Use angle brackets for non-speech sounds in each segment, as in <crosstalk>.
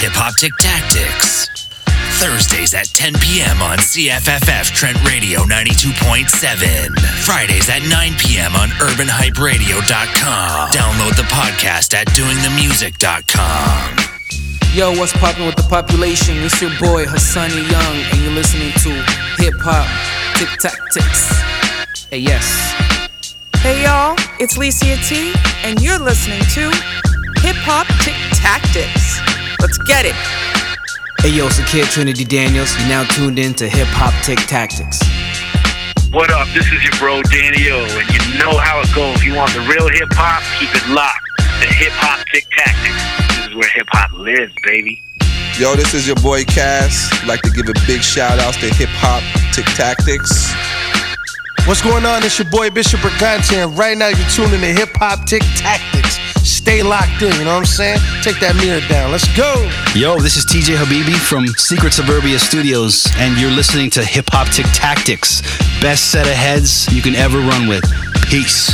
Hip Hop Tic Tactics. Thursdays at 10 p.m. on CFFF Trent Radio 92.7. Fridays at 9 p.m. on UrbanHypeRadio.com. Download the podcast at DoingTheMusic.com. Yo, what's poppin' with the population? It's your boy Hassani Young, and you're listening to Hip Hop Tic Tactics. Hey, yes. Hey y'all, it's Licia T, and you're listening to Hip Hop Tic Tactics. Let's get it. Hey, yo, it's the kid Trinity Daniels. You're now tuned in to Hip Hop Tic Tactics. What up? This is your bro Danny O, and you know how it goes. You want the real hip hop? Keep it locked. The Hip Hop Tic Tactics. This is where hip hop lives, baby. Yo, this is your boy Cass. I'd like to give a big shout out to Hip Hop Tic Tactics. What's going on? It's your boy Bishop Brigante, and right now you're tuning in to Hip Hop Tic Tactics. Stay locked in, you know what I'm saying? Take that mirror down. Let's go. Yo, this is TJ Habibi from Secret Suburbia Studios, and you're listening to Hip Hop Tic Tactics. Best set of heads you can ever run with. Peace.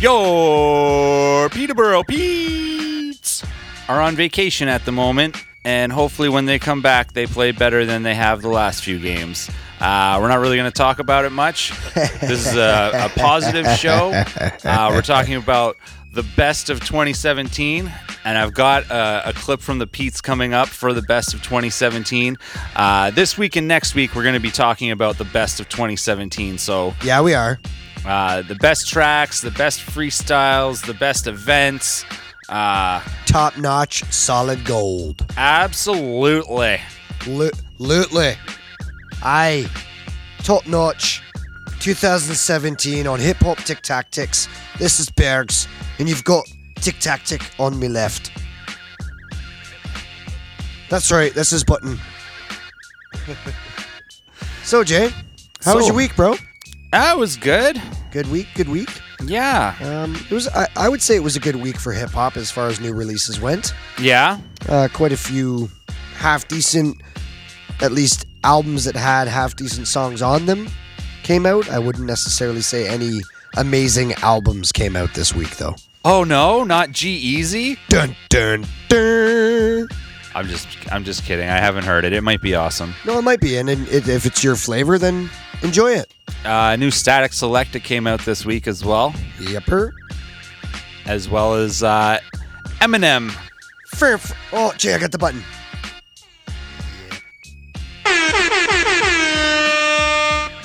Your Peterborough Pete's are on vacation at the moment, and hopefully, when they come back, they play better than they have the last few games. Uh, we're not really going to talk about it much. This is a, a positive show. Uh, we're talking about the best of 2017, and I've got a, a clip from the Pete's coming up for the best of 2017. Uh, this week and next week, we're going to be talking about the best of 2017. So Yeah, we are. uh, the best tracks, the best freestyles, the best events. Uh, Top notch, solid gold. absolutely. Lutely. I Top notch. 2017 on Hip Hop Tic Tactics. This is Bergs, and you've got Tic Tactic on me left. That's right, that's his button. <laughs> so, Jay, how was your week, bro? That was good. Good week, good week. Yeah. Um, it was. I, I would say it was a good week for hip hop as far as new releases went. Yeah. Uh, quite a few half decent, at least albums that had half decent songs on them came out. I wouldn't necessarily say any amazing albums came out this week, though. Oh no, not G-Eazy. Dun dun dun. I'm just I'm just kidding. I haven't heard it. It might be awesome. No, it might be, and, it, if it's your flavor, then enjoy it. Uh, new Static Select Selektah came out this week as well, Yepper. as well as uh, Eminem. Fair. Oh, Jay, I got the button.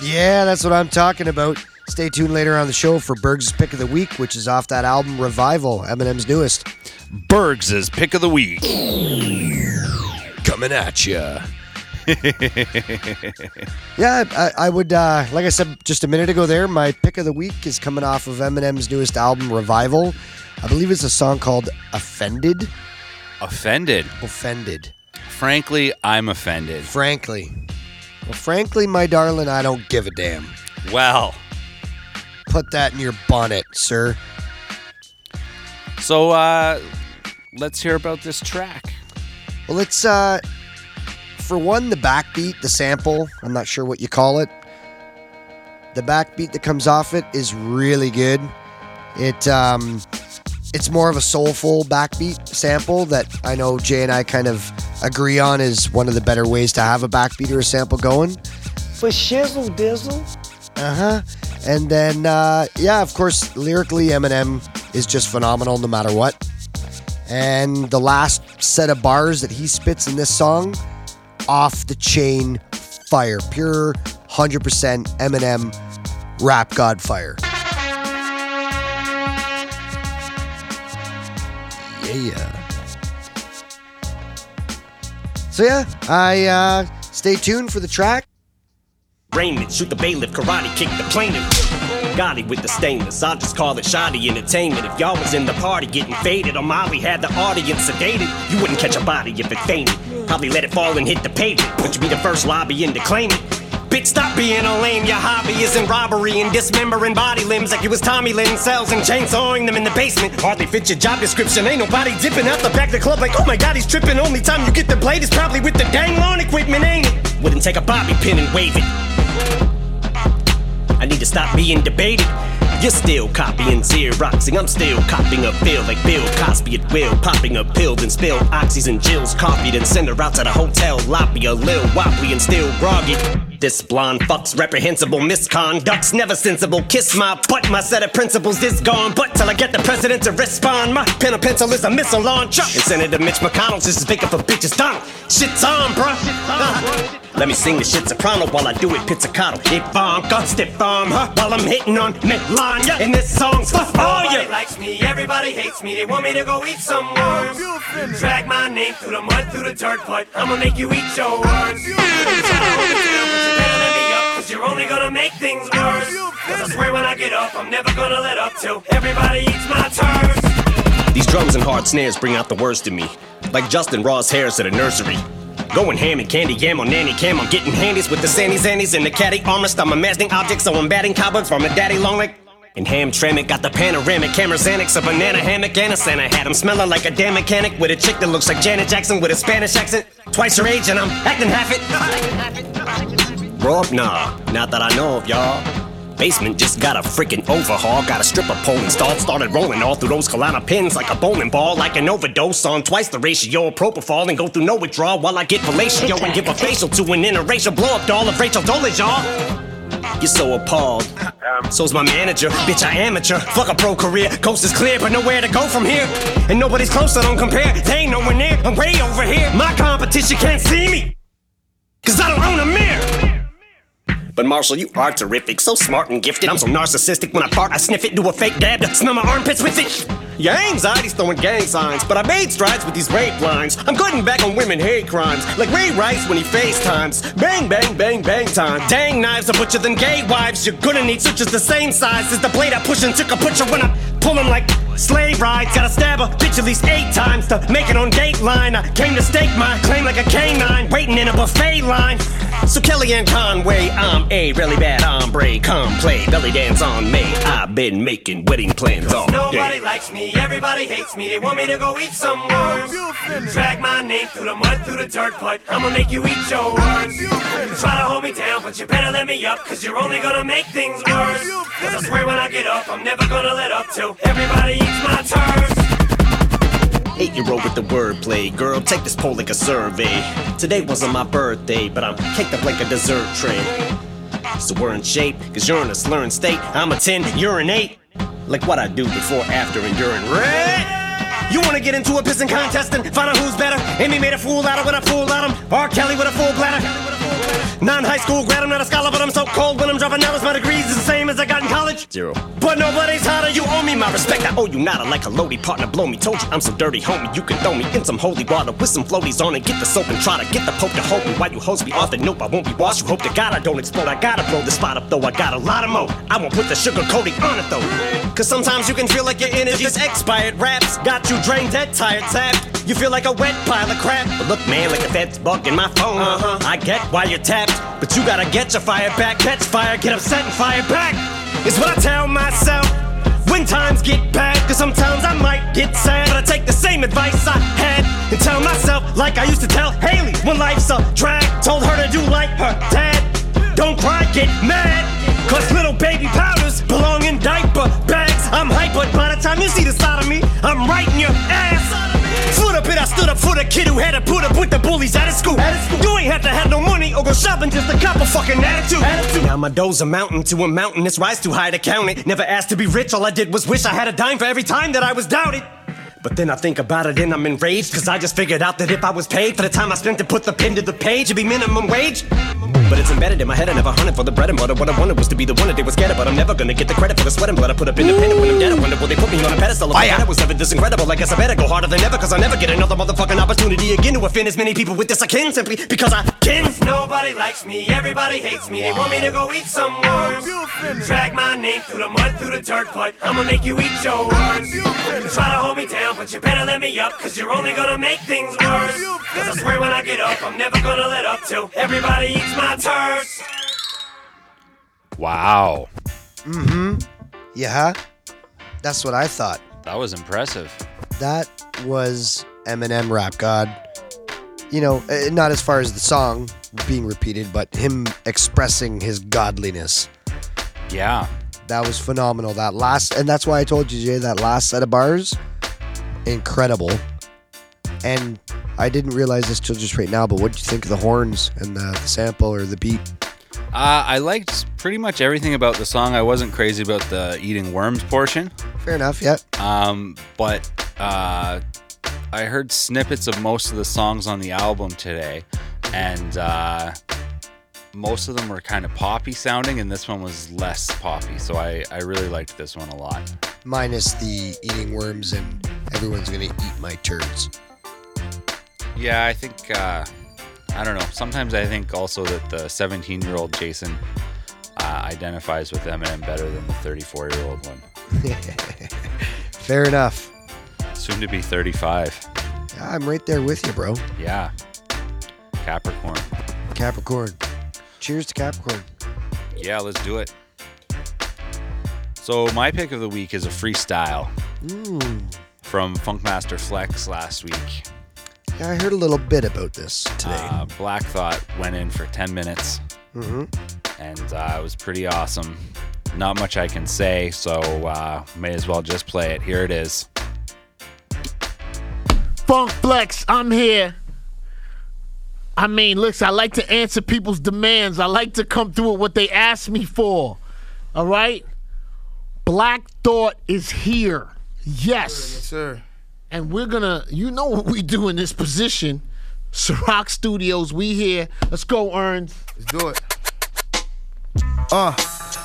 Yeah, that's what I'm talking about. Stay tuned later on the show for Berg's Pick of the Week, which is off that album Revival, Eminem's newest. Bergs' pick of the week. Coming at ya. <laughs> yeah, I, I would, uh, like I said just a minute ago there, my pick of the week is coming off of Eminem's newest album, Revival. I believe it's a song called Offended. Offended. Offended. Frankly, I'm offended. Frankly. Well, frankly, my darling, I don't give a damn. Well, Put that in your bonnet, sir. so uh, let's hear about this track. Well, it's, uh, for one, the backbeat, the sample, I'm not sure what you call it. The backbeat that comes off it is really good. It, um, it's more of a soulful backbeat sample that I know Jay and I kind of agree on is one of the better ways to have a backbeat or a sample going. For shizzle dizzle. Uh huh. And then, uh, yeah, of course, lyrically, Eminem is just phenomenal no matter what. And the last set of bars that he spits in this song, off the chain fire. Pure 100% Eminem rap god fire. Yeah. So, yeah, I uh, stay tuned for the track. Raymond, shoot the bailiff, karate kick the plaintiff. Gotti with the stainless, I'll just call it shoddy entertainment. If y'all was in the party getting faded, or Molly had the audience sedated, you wouldn't catch a body if it fainted. Probably let it fall and hit the pavement, but you be the first lobbying to claim it. Bitch, stop being a lame. Your hobby isn't robbery and dismembering body limbs like it was Tommy Lynn Sells and chainsawing them in the basement. Hardly fit your job description. Ain't nobody dipping out the back of the club like, oh my god, he's tripping. Only time you get the blade is probably with the dang lawn equipment, ain't it? Wouldn't take a bobby pin and wave it. I need to stop being debated. You're still copying Xeroxing. I'm still copying a bill like Bill Cosby at will. Popping a pill, then spill oxys and Jills. Copied and send her out to the hotel lobby. A lil wobbly and still groggy. This blonde fuck's reprehensible misconduct's never sensible. Kiss my butt, my set of principles is gone. But till I get the president to respond, my pen and pencil is a missile launcher. And Senator Mitch McConnell's just vacant for bitches. Donald, shit's on, bruh. Uh, Let me sing the shit soprano while I do it pizzicato. Ivanka, stiff arm her while I'm hitting on Melania. And this song's for all you. likes me, everybody hates me. They want me to go eat some worms. Drag my name through the mud, through the dirt, but I'ma make you eat your words. You're only gonna make things worse. Cause I swear when I get up, I'm never gonna let up till everybody eats my turds. These drums and hard snares bring out the worst in me. Like Justin Ross Harris at a nursery. Going ham and candy yam on nanny cam. I'm getting handies with the sandy zannies and the caddy armrest. I'm imagining objects, so I'm batting cobwebs from a daddy long leg. And Hamtramck got the panoramic camera Xanax, a banana hammock, and a Santa hat. I'm smelling like a damn mechanic with a chick that looks like Janet Jackson with a Spanish accent. Twice her age, and I'm acting half it. <laughs> Up, nah, not that I know of, y'all. Basement just got a freaking overhaul. Got a stripper pole installed. Started rolling all through those Klonopins like a bowling ball. Like an overdose on twice the ratio of propofol. And go through no withdrawal while I get fellatio and give a facial to an interracial blow up doll of Rachel Dolezal. y'all. You're so appalled. So's my manager. Bitch, I amateur. Fuck a pro career. Coast is clear, but nowhere to go from here. And nobody's close, I don't compare. They ain't nowhere near. I'm way over here. My competition can't see me. Cause I don't own a mirror. But Marshall, you are terrific, so smart and gifted. I'm so narcissistic when I fart, I sniff it, do a fake dab to smell my armpits with it. Your anxiety's throwing gang signs, but I made strides with these rape lines. I'm cutting back on women hate crimes, like Ray Rice when he FaceTimes. Bang, bang, bang, bang time. Dang knives are butcher than gay wives. You're gonna need switches the same size as the blade I push and took a butcher when I pull like slave rides. Gotta stab a bitch at least eight times to make it on Dateline. I came to stake my claim like a canine, waiting in a buffet line. So Kellyanne Conway, I'm a really bad hombre. Come play belly dance on me. I've been making wedding plans all Nobody day. likes me, everybody hates me. They want me to go eat some worms. Drag my name through the mud, through the dirt, but I'ma make you eat your words. Try to hold me down, but you better let me up, cause you're only gonna make things worse. Cause I swear when I get up, I'm never gonna let up till everybody eats my turds. Eight year old with the wordplay. Girl, take this poll like a survey. Today wasn't my birthday, but I'm caked up like a dessert tray. So we're in shape, cause you're in a slurring state. I'm a 10, you're an 8. Like what I do before, after, and during red. You wanna get into a pissing contest and find out who's better? Amy made a fool out of when I fooled out him. R. Kelly with a full bladder. Non high school grad, I'm not a scholar, but I'm so cold when I'm dropping dollars. My degrees is the same as I got in college. Zero. But nobody's hotter, you owe me my respect. I owe you nada like a loady partner, blow me. Told you I'm so dirty, homie. You can throw me in some holy water with some floaties on and get the soap and try to get the pope to hold me while you hose me off the nope. I won't be washed. You hope to God I don't explode. I gotta blow the spot up though. I got a lot of mo. I won't put the sugar coating on it though. Cause sometimes you can feel like your energy's expired. Raps got you drained, dead, tired, tapped. You feel like a wet pile of crap. But look, man, like the Fed's bugging my phone. Uh-huh. I get why you're tapped, but you gotta get your fire back. Catch fire, get upset and fire back. Is what I tell myself. When times get bad, cause sometimes I might get sad. But I take the same advice I had and tell myself, like I used to tell Haley when life's a drag. Told her to do like her dad. Don't cry, get mad. Cause little baby powders belong in diaper bags. I'm hyper but by the time you see the side of me, I'm right in your ass. Up it, I stood up for the kid who had to put up with the bullies out of school. You ain't have to have no money or go shopping, just a cop a fucking attitude. Now my dough's a mountain to a mountain, it's rise too high to count it. Never asked to be rich, all I did was wish I had a dime for every time that I was doubted. But then I think about it and I'm enraged, cause I just figured out that if I was paid for the time I spent to put the pen to the page, it'd be minimum wage. But it's embedded in my head, I never hunted for the bread and butter. What I wanted was to be the one that they was scared of, but I'm never gonna get the credit for the sweat and blood I put up in the pen. And when I'm dead, I wonder will they put me on a pedestal? If I had, it was ever this incredible. I guess I better go harder than ever, cause I'll never get another motherfucking opportunity again to offend as many people with this I can simply because I can. Nobody likes me, everybody hates me. They want me to go eat some worms. Drag my name through the mud, through the dirt, but I'ma make you eat your words. Try to hold me down, but you better let me up, cause you're only gonna make things worse. Cause I swear when I get up, I'm never gonna let up till everybody eats my turds. Wow. Mm-hmm. Yeah. That's what I thought. That was impressive. That was Eminem Rap God. You know, eh, not as far as the song being repeated, but him expressing his godliness. Yeah. That was phenomenal. That last, and that's why I told you, Jay, that last set of bars, incredible. And I didn't realize this till just right now, but what did you think of the horns and the, the sample or the beat? Uh, I liked pretty much everything about the song. I wasn't crazy about the eating worms portion. Fair enough, yeah. Um, but uh, I heard snippets of most of the songs on the album today, and uh, most of them were kind of poppy sounding, and this one was less poppy. So I, I really liked this one a lot. Minus the eating worms and everyone's gonna eat my turds. Yeah, I think uh, I don't know. Sometimes I think also that the 17 year old Jason uh, identifies with Eminem better than the 34 year old one. <laughs> Fair enough. Soon to be 35. Yeah, I'm right there with you, bro. Yeah. Capricorn. Capricorn. Cheers to Capricorn. Yeah, let's do it. So my pick of the week is a freestyle Mm. from Funkmaster Flex last week. Yeah, I heard a little bit about this today. Uh, Black Thought went in for 10 minutes, hmm and uh, it was pretty awesome. Not much I can say, so uh, may as well just play it. Here it is. Funk Flex, I'm here. I mean, listen, I like to answer people's demands. I like to come through with what they ask me for. All right? Black Thought is here. Yes. sir. And we're gonna, you know what we do in this position. Ciroc Studios, we here. Let's go, Earns. Let's do it. Uh,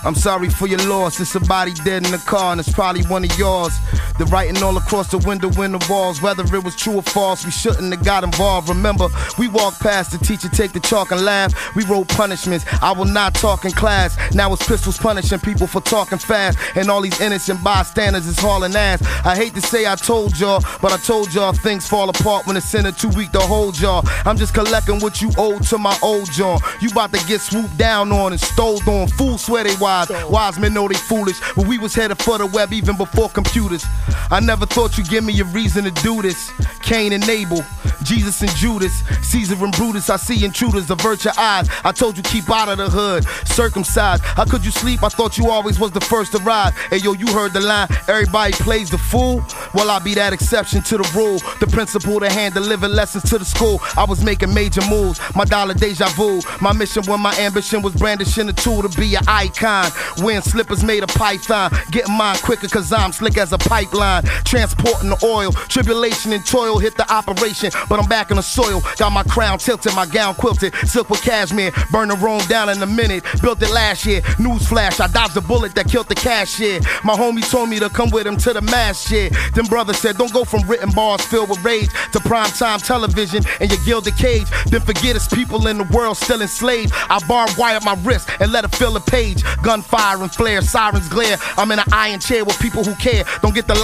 I'm sorry for your loss. It's a body dead in the car, and it's probably one of yours. The writing all across the window in the walls. Whether it was true or false, we shouldn't have got involved. Remember, we walked past the teacher, take the chalk and laugh. We wrote punishments. I will not talk in class. Now it's pistols punishing people for talking fast. And all these innocent bystanders is hauling ass. I hate to say I told y'all, but I told y'all things fall apart when it's in a too weak to hold y'all. I'm just collecting what you owed to my old John. You about to get swooped down on and stole on. Fools swear they wise. Wise men know they foolish. But we was headed for the web even before computers. I never thought you'd give me a reason to do this. Cain and Abel, Jesus and Judas, Caesar and Brutus. I see intruders, avert your eyes. I told you keep out of the hood, circumcised. How could you sleep? I thought you always was the first to ride. Hey yo, you heard the line. Everybody plays the fool. Well, I be that exception to the rule. The principal to hand deliver lessons to the school. I was making major moves. My dollar deja vu. My mission when my ambition was brandishing a tool to be an icon. Wearing slippers made of python. Getting mine quicker cause I'm slick as a pipeline. Transporting the oil. Tribulation and toil hit the operation. But I'm back in the soil. Got my crown tilted, my gown quilted. Silk with cashmere. Burn the room down in a minute. Built it last year. Newsflash. I dodged a bullet that killed the cashier. My homie told me to come with him to the mass shit. Them brothers said, don't go from written bars filled with rage to prime time television and your gilded cage. Then forget it's people in the world still enslaved. I barbed wire my wrist and let it fill a page. Gunfire and flare, sirens glare. I'm in an iron chair with people who care. Don't get the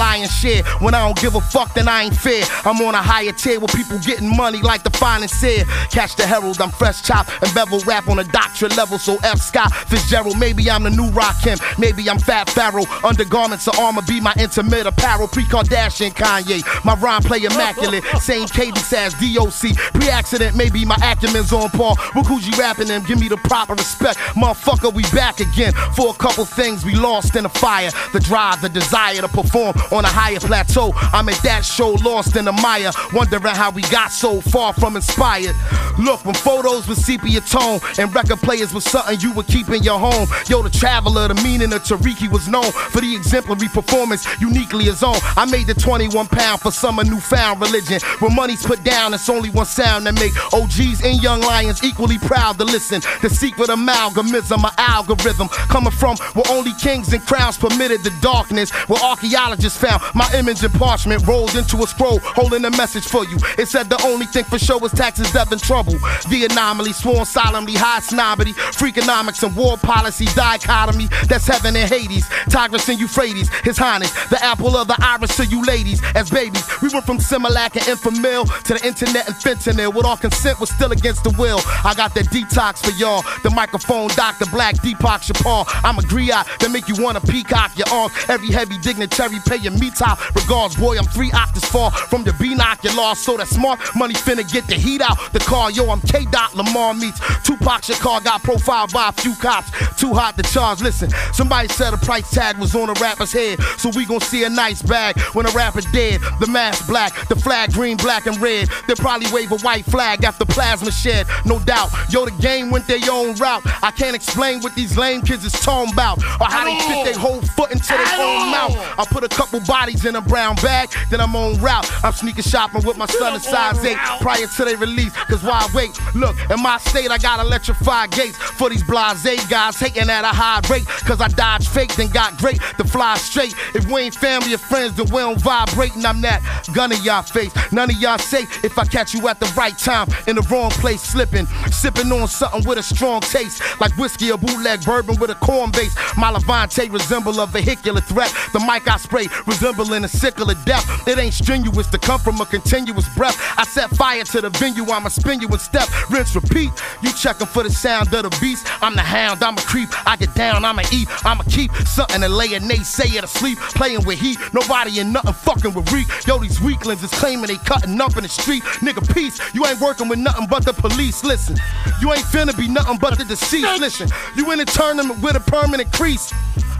When I don't give a fuck, then I ain't fair. I'm on a higher tier with people getting money like the said. Catch the herald, I'm fresh chop and bevel rap on a doctorate level. So F. Scott Fitzgerald, maybe I'm the new Rakim. Maybe I'm Fat Pharaoh. Undergarments of armor be my intimate apparel. Pre Kardashian Kanye. My rhyme play immaculate. Same cadence as DOC. Pre accident, maybe my acumen's on par. Who's you rapping them. Give me the proper respect. Motherfucker, we back again for a couple things we lost in the fire. The drive, the desire to perform on a higher plateau. I'm at that show lost in the mire. Wondering how we got so far from inspired. Look, when photos with sepia tone and record players was something you would keep in your home. Yo, the traveler, the meaning of Tariki was known for the exemplary performance uniquely his own. I made the 21 pound for some summer newfound religion. When money's put down, it's only one sound that make OGs and young lions equally proud to listen. The secret amalgamism, my algorithm coming from where only kings and crowns permitted the darkness. Where archaeologists found my image in parchment rolled into a scroll holding a message for you. It said the only thing for sure was taxes, death, and trouble. The anomaly sworn solemnly, high snobbery, freakonomics and war policy dichotomy. That's heaven and Hades, Tigris and Euphrates. His Highness, the apple of the iris to you ladies. As babies, we went from Similac and Enfamil to the internet and fentanyl. With all consent was still against the will. I got that detox for y'all. The microphone, Dr. Black, Deepak Chappelle. I'm a griot that make you wanna peacock your arms. Every heavy dignitary paying me top. Regards, boy, I'm three octaves far from the B knock you lost. So that smart money finna get the heat out the car. Yo, I'm K. Dot Lamar meets Tupac Your car Got profiled by a few cops. too hot to charge. Listen, somebody said a price tag was on a rapper's head, so we gon' see a nice bag when a rapper dead. The mask black, the flag green, black and red. They'll probably wave a white flag after plasma shed, no doubt. Yo, the game went their own route. I can't explain what these lame kids is talking about, or how they fit their whole foot into their own mouth. I put a couple bodies in a brown bag, then I'm on route. I'm sneaker shopping with my son in size 8 prior to their release. Cause why wait? Look, in my state, I got electrified gates for these blase guys hating at a high rate. Cause I dodge fake, then got great to fly straight. If we ain't family or friends, then we don't vibrate. And I'm that gun in y'all face. None of y'all say if I catch you at the right time in the wrong place, slipping, sipping on something with a strong taste, like whiskey or bootleg bourbon with a corn base. My Levante resemble a vehicular threat. The mic I spray resembling a sickle of death. It ain't strenuous to come from a continuous breath. I set fire to the venue, I'ma spin you in step, rinse, repeat. You checking for the sound of the beast. I'm the hound, I'm a creep. I get down, I'ma eat, I'ma keep something to lay a naysay to sleep. Playing with heat, nobody in nothing fucking with reek. Yo, these weaklings is claiming they cutting up in the street. Nigga, peace, you ain't working with nothing but the police. Listen, you ain't finna be nothing but the deceased. Listen, you in a tournament with a permanent crease.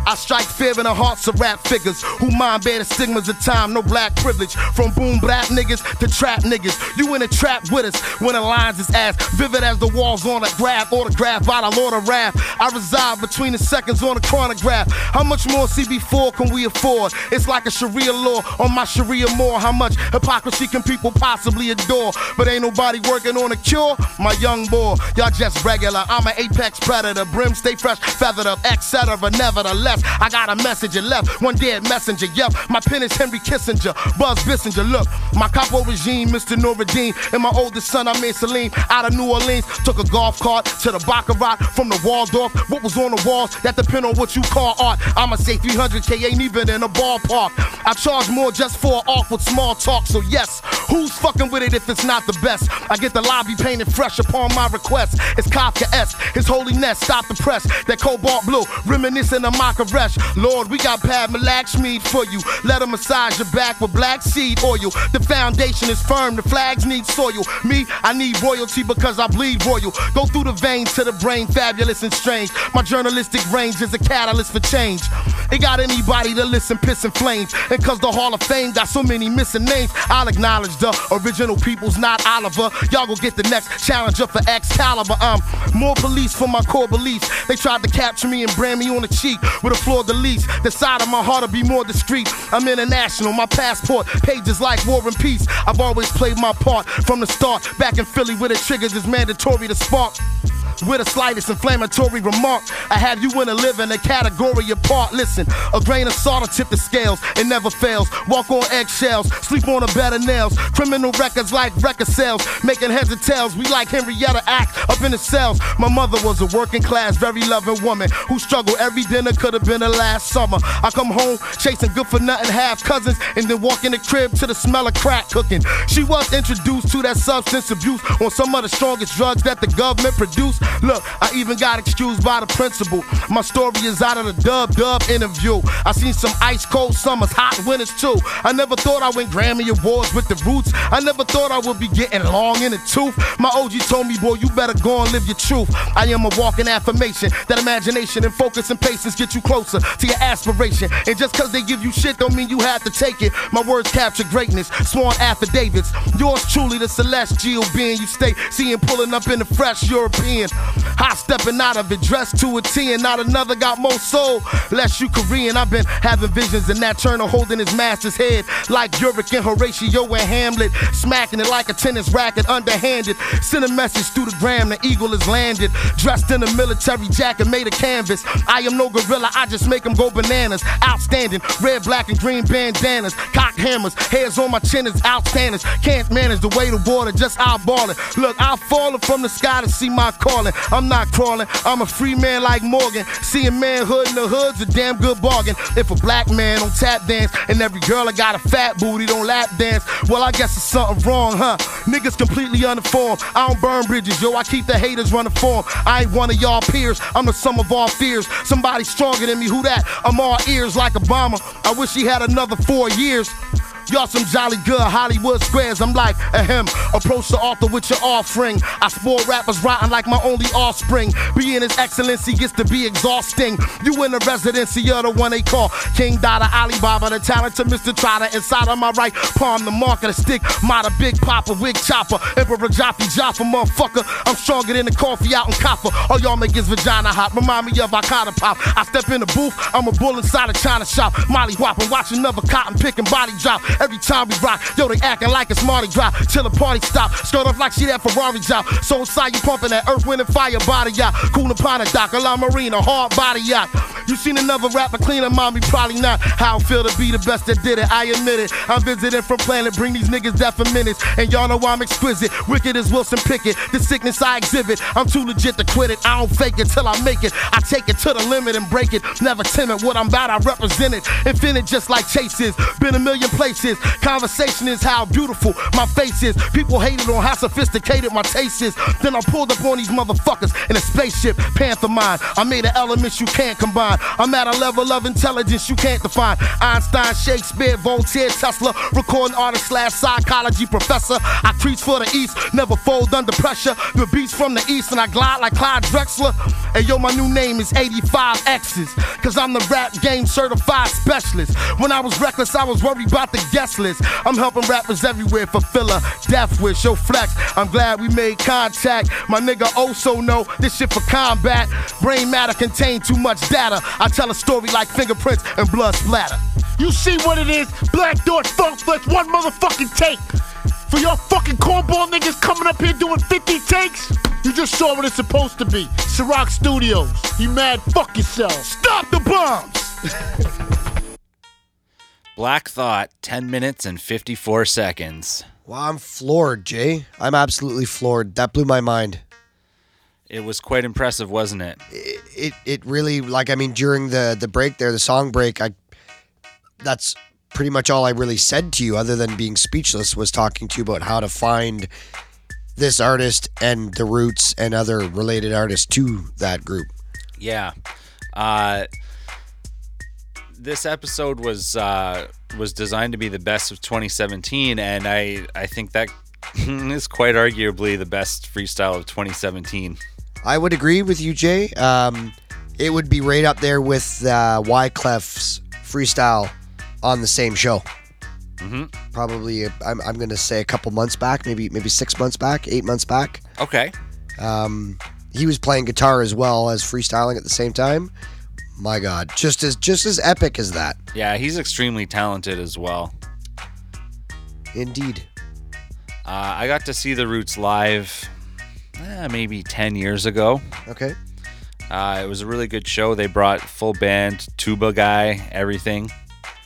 I strike fear in the hearts of rap figures who mind bear the stigmas of time, no black privilege. From boom black niggas to trap niggas. You in a trap with us when the lines is as vivid as the walls on a graph, autograph by the Lord of Wrath. I reside between the seconds on a chronograph. How much more CB4 can we afford? It's like a Sharia law on my Sharia more. How much hypocrisy can people possibly adore? But ain't nobody working on a cure. My young boy, y'all just regular. I'm an apex predator, brim stay fresh, feathered up, etc. But nevertheless, I got a message and left. One dead messenger, yep. My pen is Henry Kissinger, Buzz Bissinger. Look, my capo regime, Mr. Nuruddin, and my oldest son, I made Salim, out of New Orleans. Took a golf cart to the Baccarat from the Waldorf. What was on the walls? That depend on what you call art. I'ma say 300k ain't even in a ballpark. I charge more just for awkward small talk. So yes, who's fucking with it if it's not the best? I get the lobby painted fresh upon my request. It's Kafka-esque. His holiness stop the press. That cobalt blue, reminiscent of Lord, we got Padma Lakshmi for you. Let him massage your back with black seed oil. The foundation is firm. The flags need soil. Me, I need royalty because I bleed royal. Go through the veins to the brain, fabulous and strange. My journalistic range is a catalyst for change. It got anybody to listen, piss and flames. And cause the Hall of Fame got so many missing names, I'll acknowledge the original people's not Oliver. Y'all go get the next challenger for Excalibur. I'm more police for my core beliefs. They tried to capture me and brand me on the cheek with a fleur-de-lis. The side of my heart to be more discreet. I'm international, my passport pages like War and Peace. I've always played my part from the start. Back in Philly where the triggers is mandatory to spark. With the slightest inflammatory remark, I have you in a living a category apart. Listen, a grain of salt will tip the scales, it never fails. Walk on eggshells, sleep on a bed of nails. Criminal records like record sales, making heads and tails. We like Henrietta Lacks up in the cells. My mother was a working class, very loving woman who struggled every dinner could have been the last summer. I come home chasing good for nothing, half cousins, and then walk in the crib to the smell of crack cooking. She was introduced to that substance abuse on some of the strongest drugs that the government produced. <laughs> Look, I even got excused by the principal. My story is out of the dub dub interview. I seen some ice cold summers, hot winters too. I never thought I win Grammy Awards with the roots. I never thought I would be getting long in the tooth. My OG told me, boy, you better go and live your truth. I am a walking affirmation that imagination and focus and patience get you closer to your aspiration. And just cause they give you shit don't mean you have to take it. My words capture greatness, sworn affidavits. Yours truly, the celestial being you stay seeing pulling up in the fresh European. Hot stepping out of it, dressed to a T, and not another got more soul. Less you Korean, I've been having visions, and Nat Turner holding his master's head like Yorick and Horatio and Hamlet, smacking it like a tennis racket, underhanded. Send a message through the gram, the eagle is landed, dressed in a military jacket made of canvas. I am no gorilla, I just make go bananas. Outstanding, red, black, and green bandanas, cock hammers, hairs on my chin is outstanding. Can't manage the weight of water, just eyeballing. Look, I've fallen from the sky to see my calling. I'm not crawling, I'm a free man like Morgan. Seeing manhood in the hood's a damn good bargain. If a black man don't tap dance and every girl I got a fat booty don't lap dance, well, I guess it's something wrong, huh? Niggas completely uninformed. I don't burn bridges, yo, I keep the haters running form. I ain't one of y'all peers, I'm the sum of all fears. Somebody stronger than me, who that? I'm all ears like Obama. I wish he had another four years. Y'all some jolly good Hollywood squares. I'm like, ahem. Approach the author with your offering. I spoil rappers rotten like my only offspring. Being his excellency gets to be exhausting. You in the residency, you're the one they call King Dada Alibaba, the talented Mr. Trotter. Inside of my right palm, the mark of the stick. Mata Big Papa, Wig Chopper, Emperor Jaffe Jaffa, motherfucker. I'm stronger than the coffee out in Copper. All y'all make his vagina hot. Remind me of Icona Pop. I step in the booth, I'm a bull inside a China shop. Molly whopping, watch another cotton picking body drop. Every time we rock, yo, they acting like it's Mardi Gras. Till the party stop. Skirt off like she that Ferrari job. So inside you pumping that earth, wind, and fire body yacht. Cool upon a dock, a La Marina, hard body yacht. You seen another rapper cleaner, mommy? Probably not. How I feel to be the best that did it, I admit it. I'm visiting from planet, bring these niggas death for minutes. And y'all know I'm exquisite. Wicked as Wilson Pickett. The sickness I exhibit, I'm too legit to quit it. I don't fake it till I make it. I take it to the limit and break it. Never timid. What I'm about, I represent it. Infinite just like chases. Been a million places. Conversation is how beautiful my face is. People hated on how sophisticated my taste is. Then I pulled up on these motherfuckers in a spaceship, Panther mind. I made the elements you can't combine. I'm at a level of intelligence you can't define. Einstein, Shakespeare, Voltaire, Tesla, recording artist slash psychology professor. I preach for the East, never fold under pressure. The beats from the East and I glide like Clyde Drexler. And yo, my new name is 85 X's. Cause I'm the rap game certified specialist. When I was reckless, I was worried about the guest list. I'm helping rappers everywhere for filler, death wish, yo flex. I'm glad we made contact. My nigga also know this shit for combat. Brain matter contain too much data. I tell a story like fingerprints and blood splatter. You see what it is? Black Thought Funk Flex, one motherfucking take. For your fucking cornball niggas coming up here doing 50 takes, you just saw what it's supposed to be. Ciroc Studios. You mad? Fuck yourself. Stop the bombs! <laughs> Black Thought, 10 minutes and 54 seconds. Wow, I'm floored, Jay. I'm absolutely floored. That blew my mind. It was quite impressive, wasn't it? It it, it really like I mean during the the break there, the song break, I that's pretty much all I really said to you other than being speechless was talking to you about how to find this artist and the roots and other related artists to that group. Yeah. Uh, this episode was uh, was designed to be the best of 2017, and I I think that <laughs> is quite arguably the best freestyle of 2017. I would agree with you, Jay. Um, it would be right up there with uh, Wyclef's freestyle on the same show. Mm-hmm. Probably, uh, I'm, I'm going to say a couple months back, maybe maybe six months back, eight months back. Okay. Um, he was playing guitar as well as freestyling at the same time. My God, just as just as epic as that. Yeah, he's extremely talented as well. Indeed. Uh, I got to see the Roots live eh, maybe 10 years ago. Okay. Uh, it was a really good show. They brought full band, tuba guy, everything.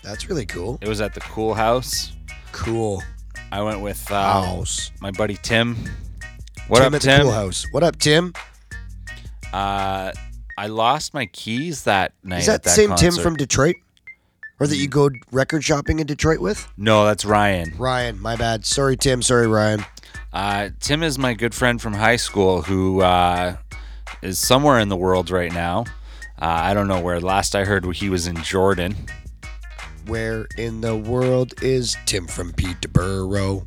That's really cool. It was at the Kool Haus. Cool. I went with uh, House. my buddy Tim. What Tim up, at the Tim? Kool Haus. What up, Tim? Uh, I lost my keys that night. Is that at the same Tim concert. from Detroit? Or that you go record shopping in Detroit with? No, that's Ryan. Ryan, my bad. Sorry, Tim. Sorry, Ryan. Uh, Tim is my good friend from high school who uh, is somewhere in the world right now. Uh, I don't know where. Last I heard, he was in Jordan. Where in the world is Tim from Peterborough?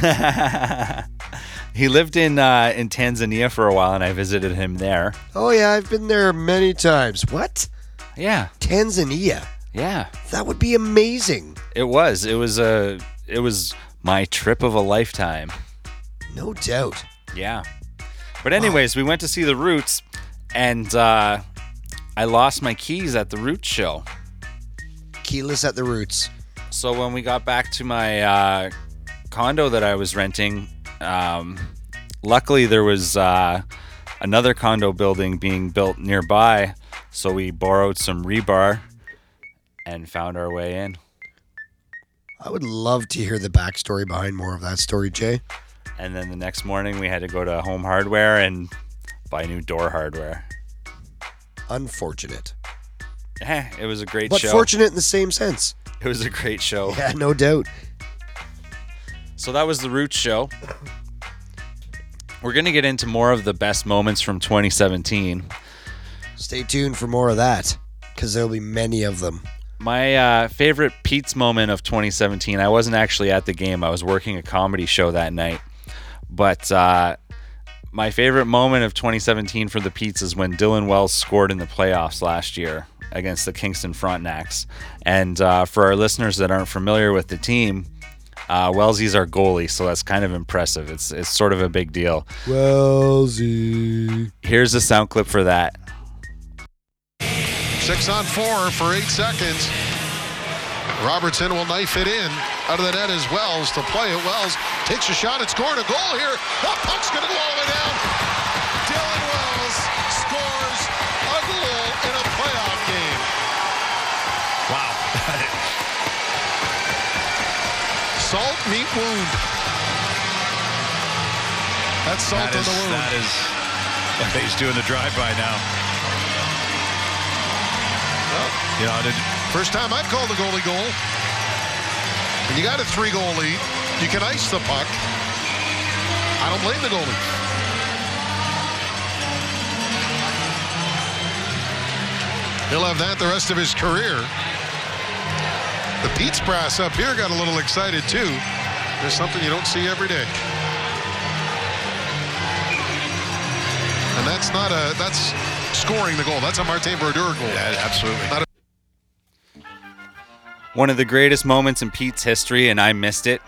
<laughs> he lived in uh, in Tanzania for a while, and I visited him there. Oh, yeah, I've been there many times. What? Yeah, Tanzania. yeah. That would be amazing. It was. It was a. It was my trip of a lifetime. No doubt. Yeah. But anyways, we went to see the Roots, and uh, I lost my keys at the Roots show. Keyless at the roots. So when we got back to my uh, condo that I was renting, um, luckily there was uh, another condo building being built nearby. So we borrowed some rebar and found our way in. I would love to hear the backstory behind more of that story, Jay. And then the next morning we had to go to Home Hardware and buy new door hardware. Unfortunate. Eh, it was a great But show. fortunate in the same sense. It was a great show. Yeah, no doubt. So that was the Roots show. We're going to get into more of the best moments from 2017. Stay tuned for more of that, because there'll be many of them. My uh, favorite Pete's moment of 2017. I wasn't actually at the game. I was working a comedy show that night. But uh, my favorite moment of 2017 for the Pete's is when Dylan Wells scored in the playoffs last year against the Kingston Frontenacs. And uh, for our listeners that aren't familiar with the team, uh, Wellsy's our goalie, so that's kind of impressive. It's it's sort of a big deal. Wellsy. Here's a sound clip for that. Six on four for eight seconds. Robertson will knife it in. Out of the net is Wells to play it. Wells takes a shot at scoring a goal here. The puck's going to go all the way down. Salt meat wound. That's salt That on the is- wound. that is. He's doing the drive-by now. You know, did, First time I've called a goalie goal. When you got a three goal lead, you can ice the puck. I don't blame the goalie. He'll have that the rest of his career. The Pete's brass up here got a little excited too. There's something you don't see every day. And that's not a that's scoring the goal. That's a Martin Brodeur goal. Yeah, absolutely. Not a One of the greatest moments in Pete's history, and I missed it.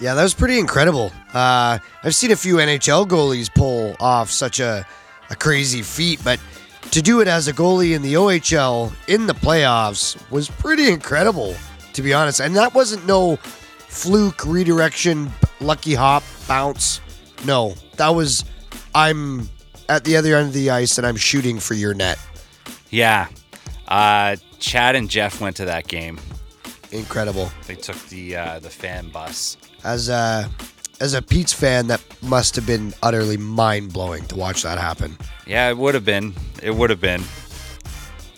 Yeah, that was pretty incredible. Uh, I've seen a few NHL goalies pull off such a, a crazy feat, but to do it as a goalie in the OHL in the playoffs was pretty incredible, to be honest. And that wasn't no fluke, redirection, lucky hop, bounce. No, that was I'm at the other end of the ice and I'm shooting for your net. Yeah. Uh, Chad and Jeff went to that game. Incredible. They took the uh, the fan bus. As a as a Pete's fan, that must have been utterly mind blowing to watch that happen. Yeah, it would have been. It would have been.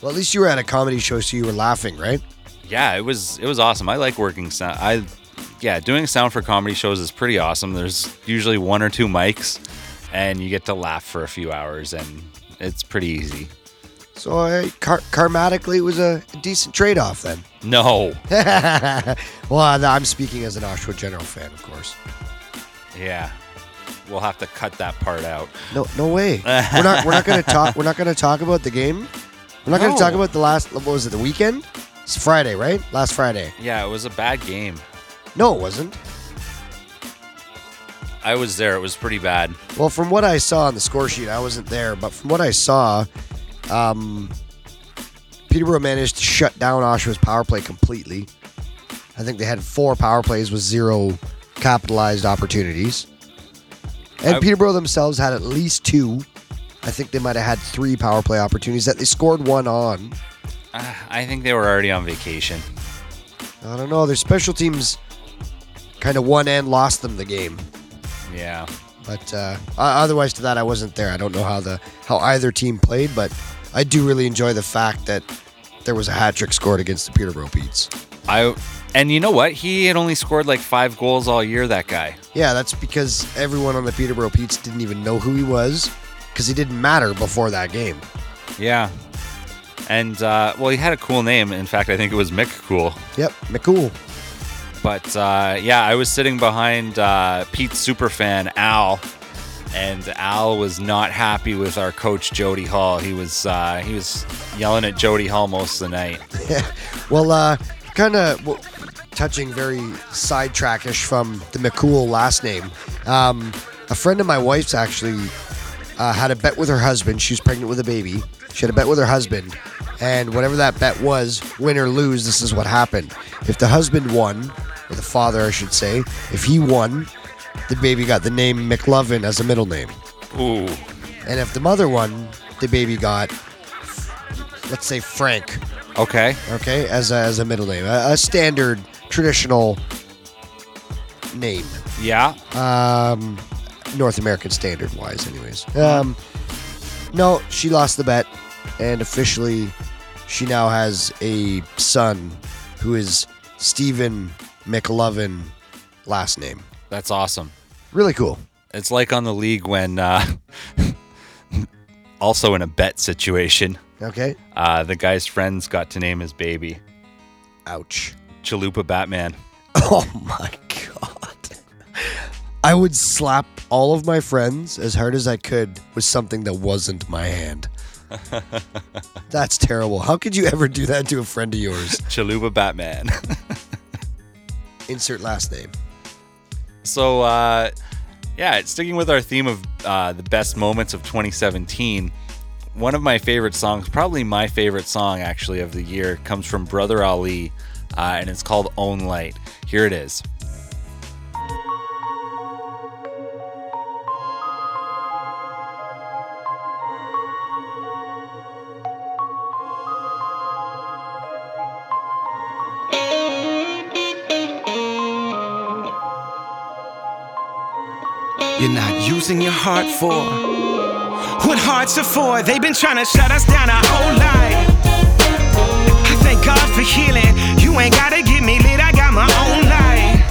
Well, at least you were at a comedy show, so you were laughing, right? Yeah, it was. It was awesome. I like working sound. I, yeah, doing sound for comedy shows is pretty awesome. There's usually one or two mics, and you get to laugh for a few hours, and it's pretty easy. So, uh, car- karmatically, it was a decent trade off then. No. <laughs> well, I'm speaking as an Oshawa General fan, of course. Yeah. We'll have to cut that part out. No, no way. we're not. We're not going <laughs> to talk. We're not going to talk about the game. We're not going to talk about the last. What was it? The weekend? It's Friday, right? Last Friday. Yeah, it was a bad game. No, it wasn't. I was there. It was pretty bad. Well, from what I saw on the score sheet, I wasn't there, but from what I saw, um, Peterborough managed to shut down Oshawa's power play completely. I think they had four power plays with zero capitalized opportunities. And I- Peterborough themselves had at least two. I think they might have had three power play opportunities that they scored one on. Uh, I think they were already on vacation. I don't know. Their special teams kind of won and lost them the game. Yeah. But uh, otherwise, to that, I wasn't there. I don't know how the how either team played, but I do really enjoy the fact that there was a hat trick scored against the Peterborough Petes. I and you know what? He had only scored like five goals all year. That guy. Yeah, that's because everyone on the Peterborough Petes didn't even know who he was because he didn't matter before that game. Yeah. And uh, well, he had a cool name. In fact, I think it was Mick Cool. Yep, McCool. But uh, yeah, I was sitting behind uh, Pete's superfan Al, and Al was not happy with our coach Jody Hull. He was uh, he was yelling at Jody Hull most of the night. <laughs> Well, uh, kind of well, touching very sidetrackish from the McCool last name. Um, a friend of my wife's actually uh, had a bet with her husband. She was pregnant with a baby. She had a bet with her husband, and whatever that bet was, win or lose, this is what happened. If the husband won, or the father, I should say, if he won, the baby got the name McLovin as a middle name. Ooh. And if the mother won, the baby got, let's say, Frank. Okay. Okay, as a, as a middle name, a, a standard traditional name. Yeah. Um, North American standard wise, anyways. Um, no, she lost the bet, and officially, she now has a son who is Stephen McLovin, last name. That's awesome. Really cool. It's like on the league when, uh, <laughs> also in a bet situation, Okay. uh, the guy's friends got to name his baby. Ouch. Chalupa Batman. <laughs> Oh my god. I would slap all of my friends as hard as I could with something that wasn't my hand. <laughs> That's terrible. How could you ever do that to a friend of yours? <laughs> Chalupa Batman. <laughs> Insert last name. So, uh, yeah, sticking with our theme of uh, the best moments of 2017, one of my favorite songs, probably my favorite song actually of the year, comes from Brother Ali, uh, and it's called Own Light. Here it is. You're not using your heart for what hearts are for. They've been trying to shut us down our whole life. I thank God for healing. You ain't gotta get me lit, I got my own light.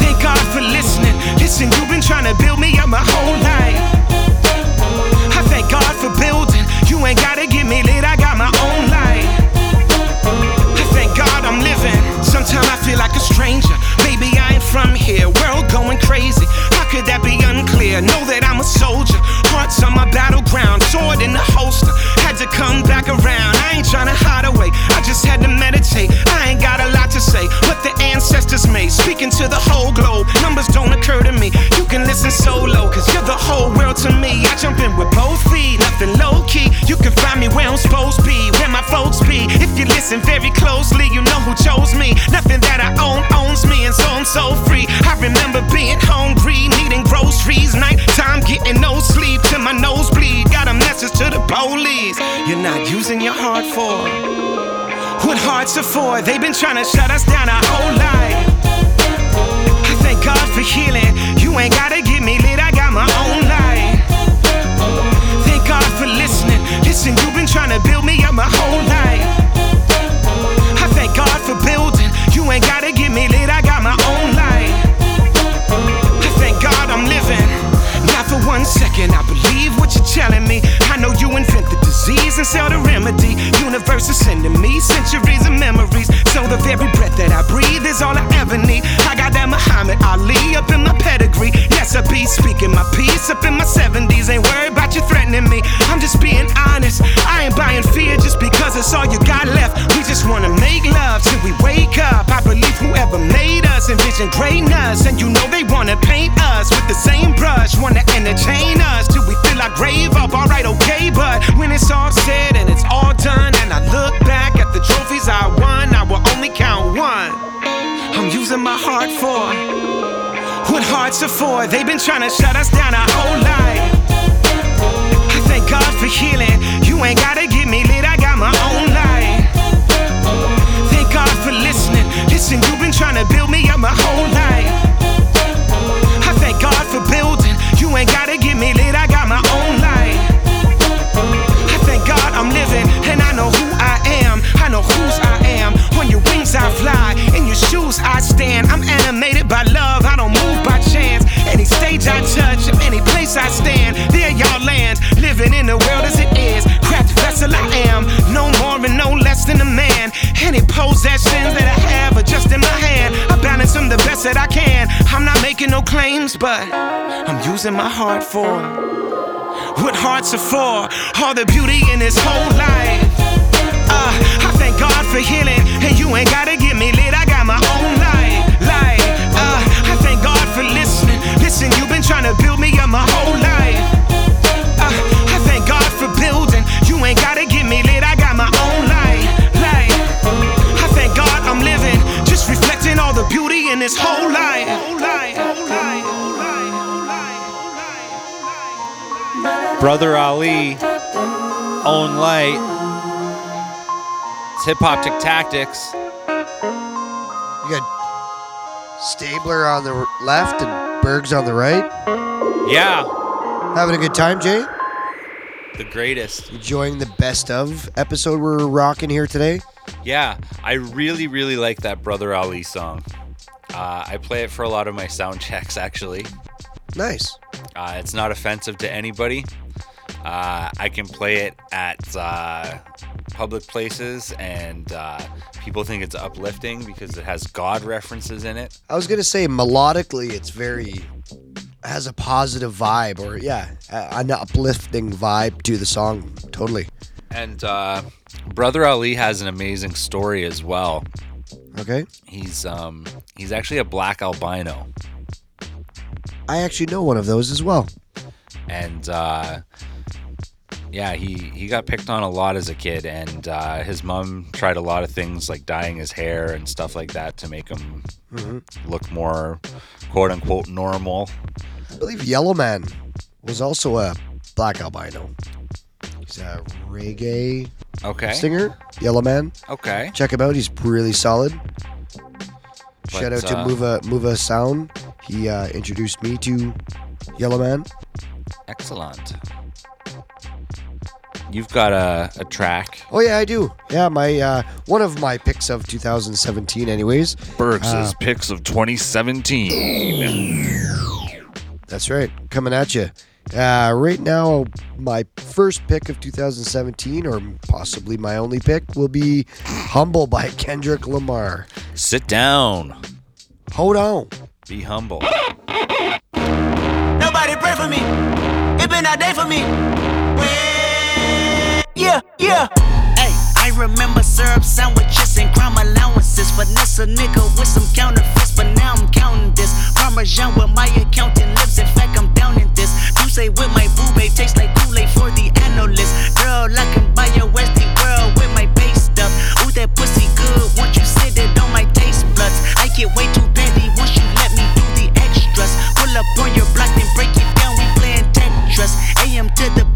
Thank God for listening. Listen, you've been trying to build me up my whole life. Could that be unclear? Know that I'm a soldier. Hearts on my battleground. Sword in the holster. Had to come back around. I ain't trying to hide away. I just had to meditate. I to say. What the ancestors made. Speaking to the whole globe. Numbers don't occur to me. You can listen solo. Cause you're the whole world to me. I jump in with both feet. Nothing low key. You can find me where I'm supposed to be. Where my folks be. If you listen very closely, you know who chose me. Nothing that I own owns me, and so I'm so free. I remember being hungry, needing groceries, nighttime getting no sleep till my nose bleed. Got a message to the police. You're not using your heart for what hearts are for. They've been trying to shut us down our whole life. I thank God for healing. You ain't gotta get me lit, I got my own light. Thank God for listening. Listen, you've been trying to build me up my whole life. I thank God for building. You ain't gotta get me lit, I got my own light. I thank God I'm living. Not for one second, I believe what you're telling me. Disease and sell the remedy. Universe is sending me centuries of memories. So the very breath that I breathe is all I ever need. I got that Muhammad Ali up in my pedigree. Yes, I be speaking my piece up in my 70s. Ain't worried about you threatening me. I'm just being honest. I ain't buying fear just because it's all you got left. We just wanna make love till we wake up. I believe whoever made us envisioned greatness. And you know they wanna paint us with the same brush. Wanna entertain us it's all said and it's all done, and I look back at the trophies I won, I will only count one. I'm using my heart for what hearts are for. They've been trying to shut us down our whole life. I thank God for healing. You ain't gotta get me lit, I got my own light. Thank God for listening. Listen, you've been trying to build me up my whole life. I thank God for building. You ain't gotta I fly, in your shoes I stand. I'm animated by love, I don't move by chance. Any stage I touch, any place I stand, there y'all land. Living in the world as it is. Craft vessel I am, no more and no less than a man. Any possessions that I have are just in my hand. I balance them the best that I can. I'm not making no claims, but I'm using my heart for what hearts are for. All the beauty in this whole life. Uh, for healing, and you ain't gotta get me lit. I got my own. Uh, I thank God for listening. Listen, you've been trying to build me up my whole life. Uh, I thank God for building. You ain't gotta get me lit. I got my own. I thank God I'm living, just reflecting all the beauty in this whole life. Brother Ali, Own Light. Hip Hop Tactics. You got Stabler on the left and Bergs on the right. Yeah. Having a good time, Jay? The greatest. Enjoying the best of episode we're rocking here today? Yeah, I really, really like that Brother Ali song. Uh, I play it for a lot of my sound <laughs> checks, actually. Nice. Uh, it's not offensive to anybody. Uh, I can play it at uh, public places, and uh, people think it's uplifting because it has God references in it. I was gonna say melodically, it's very has a positive vibe, or yeah, an uplifting vibe to the song. Totally. And uh, Brother Ali has an amazing story as well. Okay. He's um he's actually a black albino, I actually know one of those as well. and uh, yeah, he he got picked on a lot as a kid, and uh, his mom tried a lot of things like dyeing his hair and stuff like that to make him Mhm. look more quote unquote normal. I believe Yellow Man was also a black albino. He's a reggae Okay. singer, Yellow Man. Okay. Check him out. He's really solid. Shout out to uh, Muva Muva Sound. He uh, introduced me to Yellow Man. Excellent. You've got a, a track. Oh yeah, I do. Yeah, my uh, one of my picks of 2017, anyways. Bergs' Uh, picks of 2017. That's right, coming at you. Uh, right now, my first pick of 2017, or possibly my only pick, will be "Humble" by Kendrick Lamar. Sit down. Hold on. Be humble. Nobody pray for me. It been a day for me. Yeah, yeah. Hey, I remember syrup sandwiches and crime allowances. Finesse a nigga with some counterfeits, but now I'm counting this. Parmesan with my accountant lips. In fact, I'm down in this. You say with my boo babe tastes like Kool-Aid for the analyst. Girl, I can buy your Westie world with my base stuff. Ooh, that pussy good. Once you sit it on my taste buds, I get way too petty once you let me do the extras. Pull up on your block, then break it down. We playing Tetris. AM to the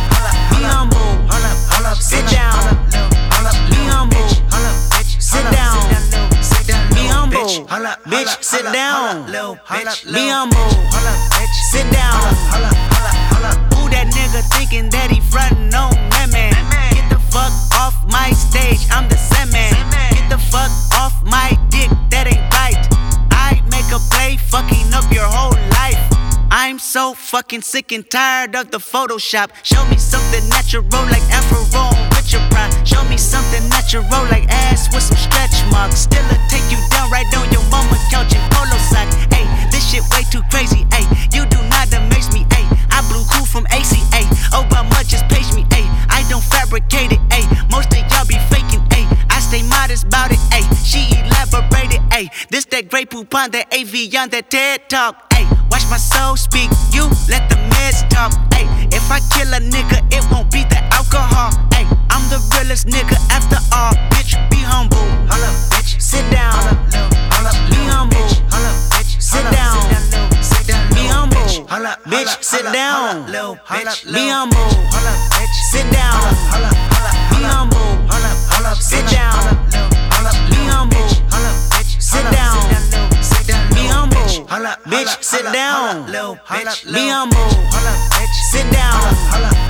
Bitch, sit down. Be humble. Sit down. Who that nigga thinking that he frontin' on me, man? Get the fuck off my stage, I'm the Sandman. Get the fuck so fucking sick and tired of the Photoshop. Show me something natural like Afro on Richard Pryor. Show me something natural like ass with some stretch marks. Still a take you down right on your mama couch in polo socks. Hey, this shit way too crazy. Hey, you do not amaze me. Hey, I blew cool from ACA. Obama just page me. Hey, I don't fabricate it. Hey, most of y'all be faking. Hey, I stay modest about it. Hey, she elaborated. Hey, this that great poop on that AV on that TED talk. Hey, watch my soul speak. You let the meds talk. Hey, if I kill a nigga, it won't be the alcohol. Hey, I'm the realest nigga after all. Bitch, be humble. Hold up, bitch. Sit down. Be humble. Bitch, sit down. Be humble. Bitch, sit down. Be humble. Sit down. Be humble. Sit down. Humble. Bitch, sit down. Be humble. Sit down.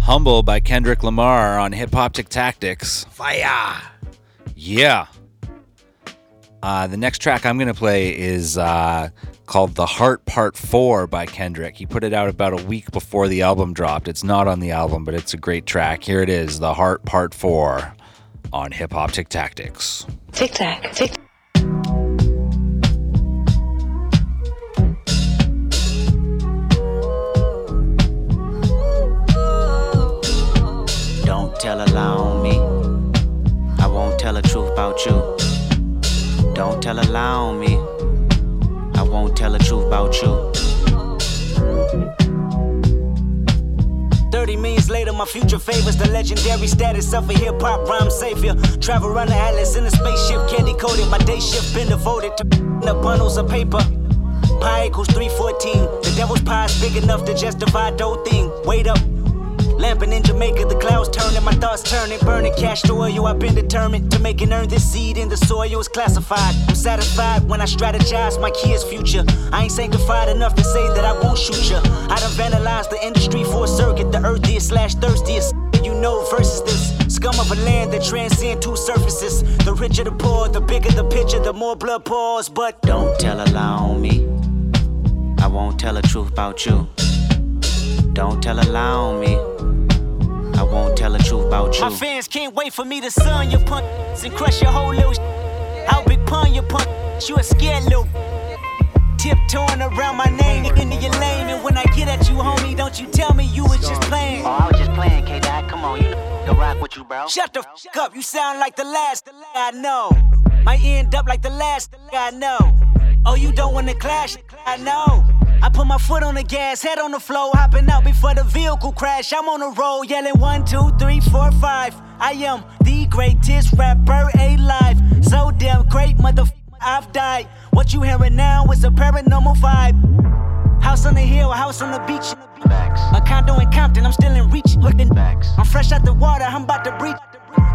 Humble by Kendrick Lamar on Hip Hop Tic Tactics. Fire. Yeah. Uh, the next track I'm going to play is uh, called The Heart Part 4 by Kendrick. He put it out about a week before the album dropped. It's not on the album, but it's a great track. Here it is The Heart Part 4 on Hip Hop Tic Tactics. Tic tac, tic. Don't tell a lie on me. I won't tell the truth about you. Don't tell a lie on me. I won't tell the truth about you. 30 minutes later, my future favors the legendary status of a hip hop rhyme savior. Travel around the atlas in a spaceship, candy coated. My day shift been devoted to the bundles of paper. Pi equals 314. The devil's pie is big enough to justify dough thing. Wait up. Lamping in Jamaica, the clouds turning, my thoughts turning, burning cash to oil. I've been determined to make and earn this seed in the soil. It's classified. I'm satisfied when I strategize my kids' future. I ain't sanctified enough to say that I won't shoot ya. I done vandalized the industry for a circuit, the earthiest slash thirstiest. You know, versus this scum of a land that transcend two surfaces. The richer the poor, the bigger the picture, the more blood pours. But don't tell a lie on me. I won't tell the truth about you. Don't tell a lie on me. I won't tell the truth about you. My fans can't wait for me to sun your punch and crush your whole little. How big pun your punch? You a scared little. Tiptoeing around my name into your lane, and when I get at you, homie, don't you tell me you was just playing. Oh, I was just playing, K Dot. Come on, you know can rock with you, bro. Shut the f up. You sound like the last I know. Might end up like the last I know. Oh, you don't wanna clash? I know. I put my foot on the gas, head on the floor, hopping out before the vehicle crash. I'm on the road, yelling one, two, three, four, five. I am the greatest rapper alive. So damn great, motherfucker, I've died. What you hearing now is a paranormal vibe. House on the hill, house on the beach. A condo in Compton, I'm still in reach. Looking I'm fresh out the water, I'm about to breach.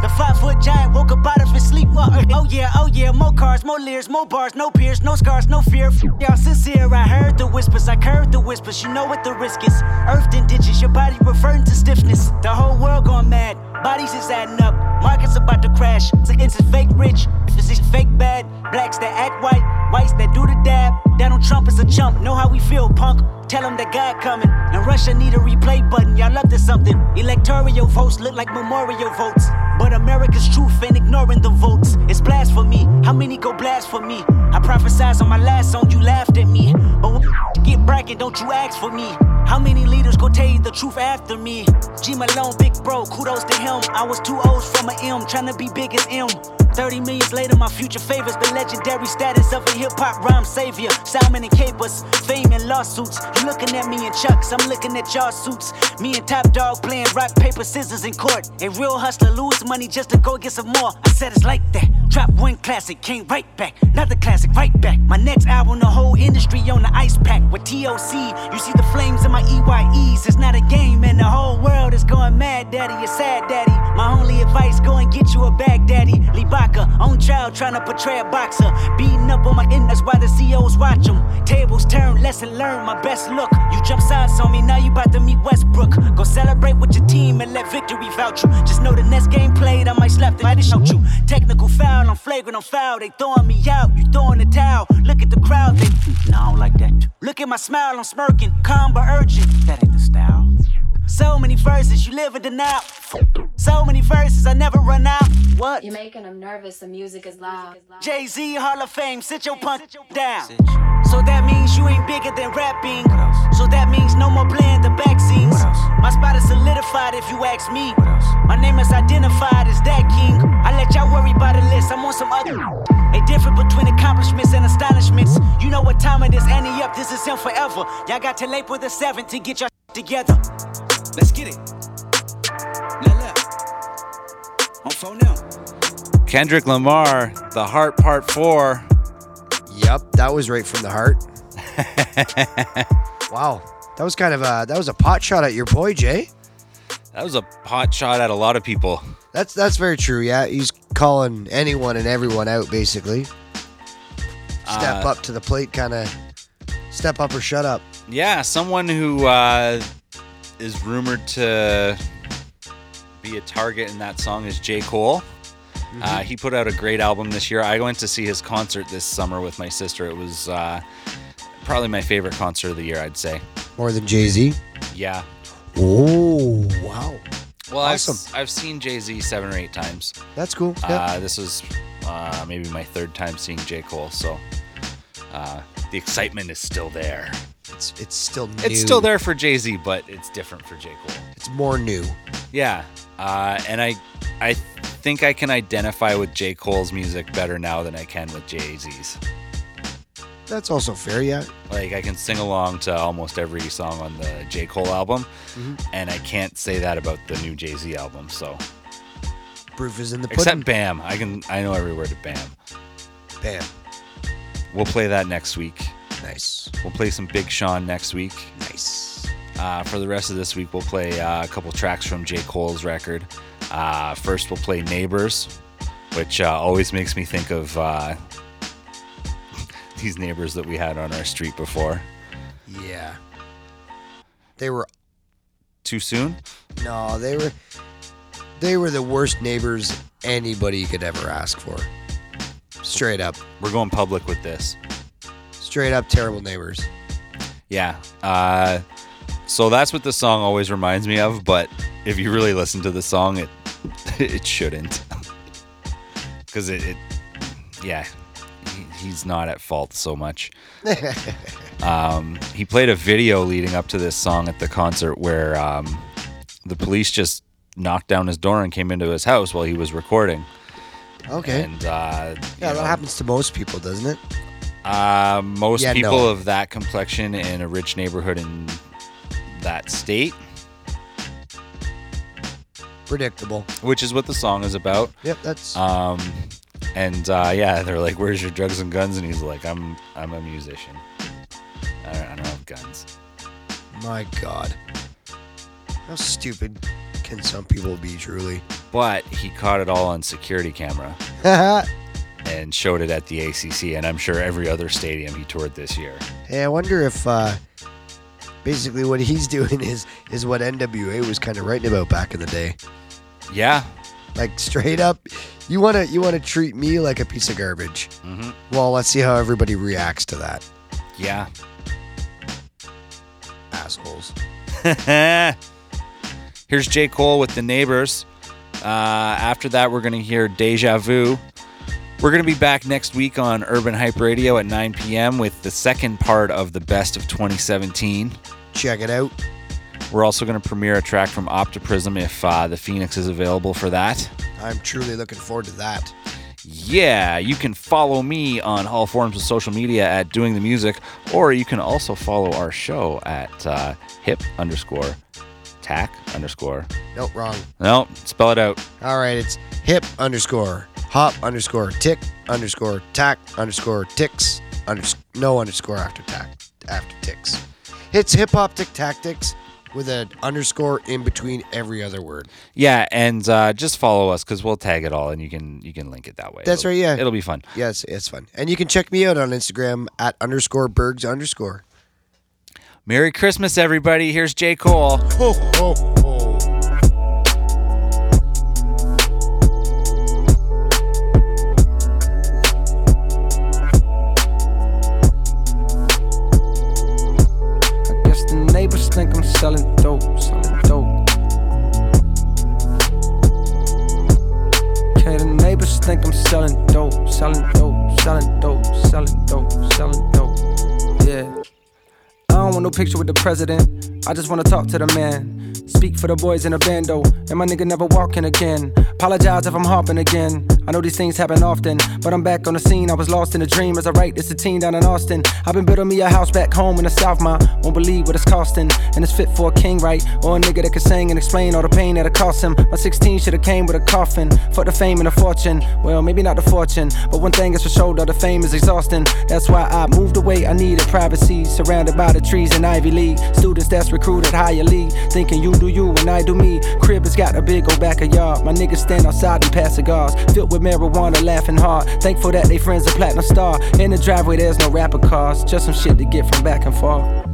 The five foot giant woke up out of his sleep. Oh yeah, oh yeah, more cars, more leers, more bars, no peers, no scars, no fear. Y'all sincere, I heard the whispers, I heard the whispers. You know what the risk is. Earthed in ditches, your body reverting to stiffness. The whole world going mad, bodies is adding up. Markets about to crash. It's fake rich, this is fake bad. Blacks that act white, whites that do the dab. Donald Trump is a chump, know how we feel, punk. Tell them that God coming. And Russia need a replay button. Y'all up to something. Electoral votes look like memorial votes. But America's truth and ignoring the votes. It's blasphemy. How many go blasphemy? I prophesied on my last song, you laughed at me. But get bragging, don't you ask for me. How many leaders go tell you the truth after me? G Malone, big bro, kudos to him. I was two O's from a M, trying to be big as M. 30 millions later, my future favors the legendary status of a hip hop rhyme savior. Simon and Capers, fame and lawsuits. You looking at me in chucks, I'm looking at y'all suits. Me and Top Dog playing rock, paper, scissors in court. A real hustler lose money just to go get some more. I said it's like that. Drop one classic, came right back. Another classic, right back. My next album, the whole industry on the ice pack. With TOC, you see the flames in my EYEs. It's not a game, and the whole world is going mad, daddy. You're sad, daddy. My only advice, go and get you a bag, daddy. Libaka, on trial, trying to portray a boxer. Beating up on my end, that's why the CEOs watch them. Tables turn, lesson learned, my best look. You jump sides on me, now you about to meet Westbrook. Go celebrate with your team and let victory vouch you. Just know the next game played, I might slap the might shout you. Technical foul, I'm flagrant, I'm foul. They throwing me out, you throwing the towel. Look at the crowd, they. No, I don't like that. Look at my smile, I'm smirking, calm but urgent. That ain't the style. So many verses, you live in denial. So many verses, I never run out. What? You're making them nervous. The music is loud. Jay Z, Hall of Fame, sit your punk down. So that means you ain't bigger than rapping. So that means no more playing the back scenes. My spot is solidified if you ask me. My name is identified as that king. I let y'all worry about the list, I'm on some other. A difference between accomplishments and astonishments. You know what time it is, Annie up, this is him forever. Y'all got till April the 7th to get your together. Let's get it. Look, look. On phone now. Kendrick Lamar, The Heart Part 4. Yep, that was right from the heart. <laughs> wow, that was kind of a that was a pot shot at your boy Jay. That was a pot shot at a lot of people. That's that's very true. Yeah, he's calling anyone and everyone out basically. Step Uh, up to the plate, kind of step up or shut up. Yeah, someone who uh, is rumored to be a target in that song is J. Cole. Uh, he put out a great album this year. I went to see his concert this summer with my sister. It was uh, probably my favorite concert of the year, I'd say. More than Jay Z. Yeah. Oh wow, Well, Awesome. I've, I've seen Jay Z seven or eight times. that's cool. Uh, this was uh, maybe my third time seeing J. Cole, so uh, the excitement is still there. It's it's still new. It's still there for Jay Z, but it's different for J. Cole. It's more new. Yeah, uh, and I I think I can identify with J. Cole's music better now than I can with Jay Z's. That's also fair, yeah. Like I can sing along to almost every song on the J. Cole album, Mhm. and I can't say that about the new Jay Z album. So Proof is in the pudding. except Bam, I can I know every word of Bam. Bam. We'll play that next week. Nice. We'll play some Big Sean next week. Nice. Uh, for the rest of this week, we'll play uh, a couple tracks from J. Cole's record. Uh, first, we'll play Neighbors, which uh, always makes me think of uh, <laughs> these neighbors that we had on our street before. Yeah. They were Too soon? no, they were they were the worst neighbors anybody could ever ask for. Straight up. We're going public with this. Straight up terrible neighbors. Yeah. Uh, so that's what the song always reminds me of. But if you really listen to the song, it <laughs> it shouldn't, <laughs> because it, it, yeah, he, he's not at fault so much. <laughs> Um, he played a video leading up to this song at the concert where um, the police just knocked down his door and came into his house while he was recording. Okay. And uh, yeah, that happens to most people, doesn't it? Uh, most Yeah, people no. of that complexion in a rich neighborhood in that state, Predictable. which is what the song is about. Yep, that's Um, and uh, yeah, they're like, "Where's your drugs and guns?" And he's like, "I'm I'm a musician. I don't, I don't have guns." my god. How stupid can some people be truly? But he caught it all on security camera <laughs> and showed it at the ACC, and I'm sure every other stadium he toured this year. Hey, I wonder if uh, basically what he's <laughs> doing is is what NWA was kind of writing about back in the day. Yeah. Like straight up, you wanna you wanna treat me like a piece of garbage. Mhm. Well, let's see how everybody reacts to that. Yeah. Assholes. <laughs> Here's J. Cole with the neighbors. Uh, after that, we're going to hear Deja Vu. We're going to be back next week on Urban Hype Radio at 9 p.m. with the second part of the best of 2017. Check it out. We're also going to premiere a track from Optiprism if uh, the Phoenix is available for that. I'm truly looking forward to that. Yeah, you can follow me on all forms of social media at Doing the Music, or you can also follow our show at uh, hip underscore tack underscore. Nope, wrong. No, spell it out. All right, it's hip underscore hop underscore tick underscore tack underscore ticks under no underscore after tack after ticks. It's hip hop tick tactics with an underscore in between every other word. Yeah, and uh, just follow us because we'll tag it all, and you can you can link it that way. That's It'll- right. Yeah, it'll be fun. Yes, it's fun, and you can check me out on Instagram at underscore bergs underscore. Merry Christmas, everybody. Here's J. Cole. Ho, ho, ho. I guess the neighbors think I'm selling dope, selling dope. Okay, the neighbors think I'm selling dope, selling dope, selling dope, selling dope, want no picture with the president. I just wanna talk to the man. Speak for the boys in the bando, and my nigga never walking again. Apologize if I'm hopping again. I know these things happen often, but I'm back on the scene. I was lost in a dream as I write this a teen down in Austin. I've been building me a house back home in the South, ma. Won't believe what it's costing, and it's fit for a king, right? Or a nigga that can sing and explain all the pain that it cost him. My 16 should've came with a coffin. Fuck the fame and the fortune. Well, maybe not the fortune, but one thing is for sure, though the fame is exhausting. That's why I moved away. I needed privacy, surrounded by the trees in Ivy League. Students that's recruited higher league, thinking you do you and I do me. Crib has got a big old back of yard. My niggas stand outside and pass cigars, filled with marijuana, laughing hard. Thankful that they friends a platinum star. In the driveway, there's no rapper cars, just some shit to get from back and forth.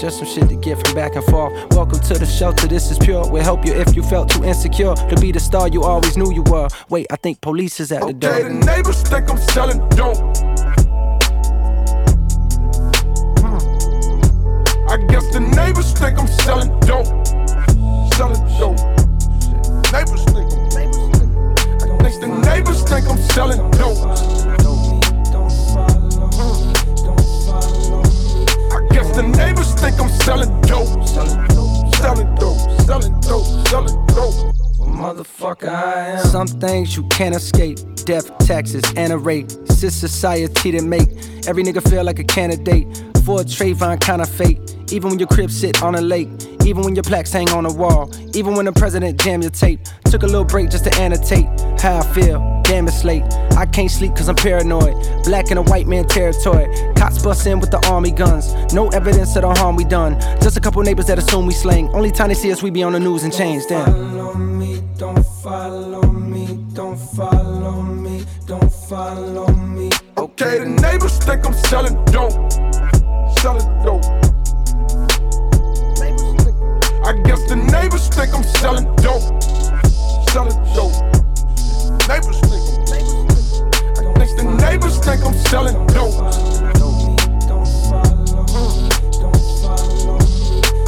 Just some shit to get from back and forth. Welcome to the shelter, this is pure. We'll help you if you felt too insecure to be the star you always knew you were. Wait, I think police is at the door. Okay, the neighbors think I'm selling dope. Hmm. I guess the neighbors think I'm selling dope. Selling dope. Neighbors think I'm. The neighbors think I'm selling dope. Some things you can't escape. Death, taxes, and a rate. It's society that make every nigga feel like a candidate for a Trayvon kind of fate. Even when your crib sit on a lake, even when your plaques hang on a wall, even when the president jam your tape. Took a little break just to annotate how I feel. Damn, it's late. I can't sleep cause I'm paranoid. Black in a white man territory. Cops bust in with the army guns. No evidence of the harm we done. Just a couple neighbors that assume we slang. Only time they see us, we be on the news and change. Damn. Follow me, don't follow don't follow me, don't follow me. Okay, the neighbors think I'm selling dope, selling dope. I guess the neighbors think I'm selling dope, selling dope. Neighbors think I guess the neighbors think I'm selling dope.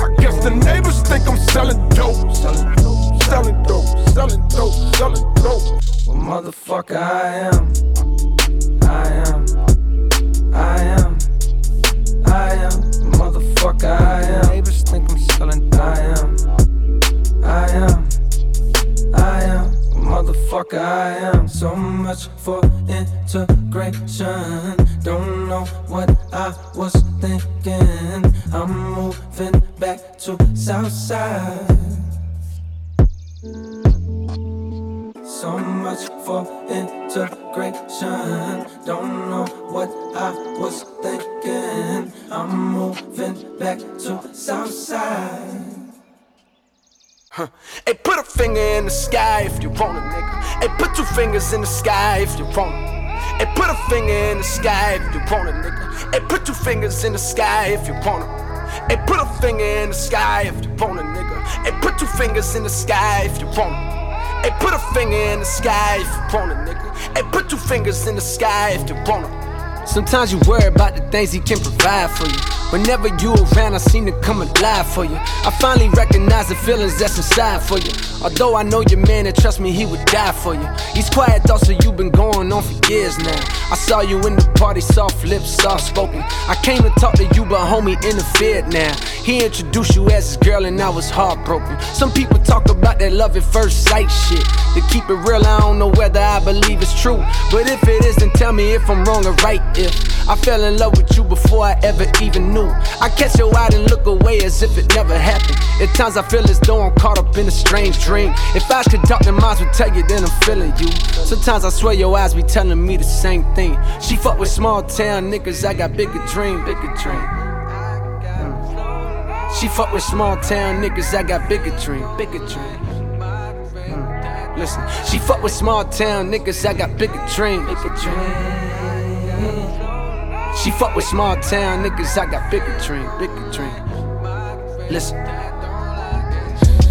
I guess the neighbors think I'm selling dope, mm. selling dope, selling dope, selling dope. Well, motherfucker, I am. I am. I am. I am. Motherfucker, I am. Neighbors think I'm selling. I am. I am. I am. Motherfucker, I am. So much for integration. Don't know what I was thinking. I'm moving back to Southside. So much for integration. Don't know what I was thinking. I'm moving back to Southside. Huh. Hey, put a finger in the sky if you want it, nigga. Hey, put two fingers in the sky if you want it. Hey, put a finger in the sky if you want it, nigga. Hey, put two fingers in the sky if you want it. Hey, put a finger in the sky if you want it, nigga. Hey, put two fingers in the sky if you want it. Hey, put a finger in the sky if you want it, nigga. Hey, put two fingers in the sky if you want it. Sometimes you worry about the things he can provide for you. Whenever you around, I seem to come alive for you. I finally recognize the feelings that's inside for you. Although I know your man and trust me, he would die for you. These quiet thoughts of you been going on for years now. I saw you in the party, soft lips, soft spoken. I came to talk to you, but homie interfered now. He introduced you as his girl, and I was heartbroken. Some people talk about that love at first sight shit. To keep it real, I don't know whether I believe it's true. But if it is, then tell me if I'm wrong or right. If I fell in love with you before I ever even knew. I catch your eye and look away as if it never happened. At times I feel as though I'm caught up in a strange dream. If eyes could talk, then minds would tell you, then I'm feeling you. Sometimes I swear your eyes be telling me the same thing. She fuck with small town niggas, I got bigger dream, bigger dream. She fuck with small town niggas, I got bigger dream, bigger dream. Mm. Listen, she fuck with small town niggas, I got bigger dream, bigger dream. She fuck with small town niggas, I got bigger dream, bigger dream. Listen.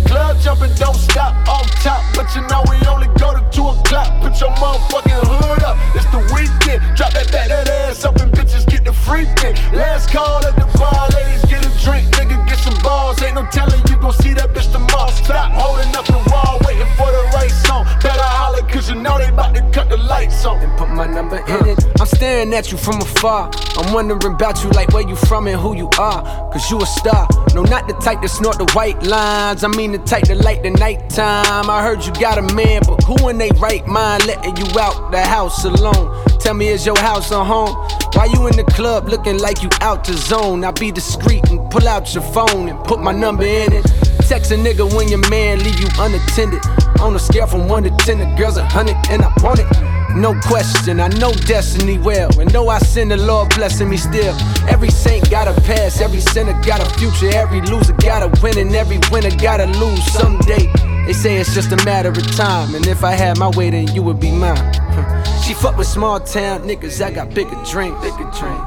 Club jumping, don't stop off top. But you know we only go to 2 o'clock. Put your motherfucking hood up. It's the weekend. Drop that back, that ass up, and bitches get the freaking. Last call at the bar, ladies get a drink. Nigga, get some balls. Ain't no telling you gon' see that bitch tomorrow. Stop holding up the wall, waiting for the right song. Better holler, cause you know they about to cut the lights on. And put my number in it. I'm staring at you from afar. I'm wondering about you, like where you from and who you are. Cause you a star. No, not the type to snort the white lines. I mean the type to light the nighttime. I heard you got a man, but who in they right mind letting you out the house alone? Tell me, is your house a home? Why you in the club looking like you out the zone? I be discreet and pull out your phone and put my number in it. Text a nigga when your man leave you unattended. On a scale from 1 to 10, the girl's a 100 and I want it. No question, I know destiny well. And though I sin, the Lord blessing me still. Every saint got a past, every sinner got a future, every loser got a win, and every winner gotta lose someday. They say it's just a matter of time, and if I had my way, then you would be mine. <laughs> She fuck with small town niggas, I got bigger dream, bigger dream.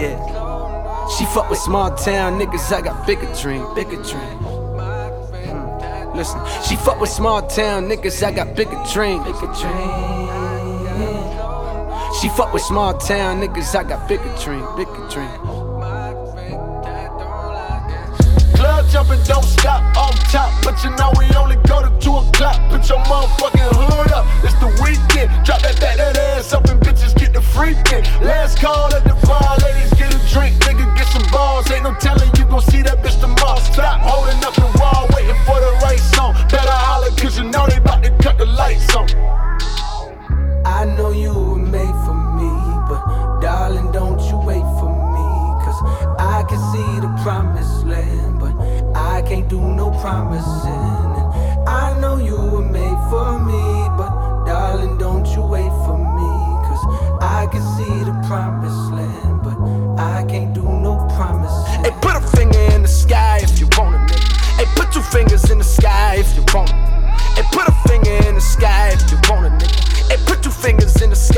Yeah. She fuck with small town niggas, I got bigger dream, bigger dream. Hmm. Listen, she fuck with small town niggas, I got bigger dream, bigger dream. She fuck with small town niggas, I got bigger dream, bigger dream. jumping, don't stop. Off top, but you know we only go to two o'clock. Put your motherfucking hood up. It's the weekend. Drop that that that ass up and bitches get the freaking. Last call at the bar, ladies get a drink, nigga get some balls. Ain't no telling you gon' see that bitch tomorrow. Stop holding up the wall, waiting for the right song. Better holler, cause you know they bout to cut the lights on. I know you were made for me, but darling, don't you wait for I can see the promised land, but I can't do no promising. And I know you were made for me, but darling, don't you wait for me. Cause I can see the promised land, but I can't do no promising. Hey, put a finger in the sky if you want it, nigga. Hey, put two fingers in the sky if you want it. Hey, put a finger in the sky if you want it, nigga. Hey, put two fingers in the sky.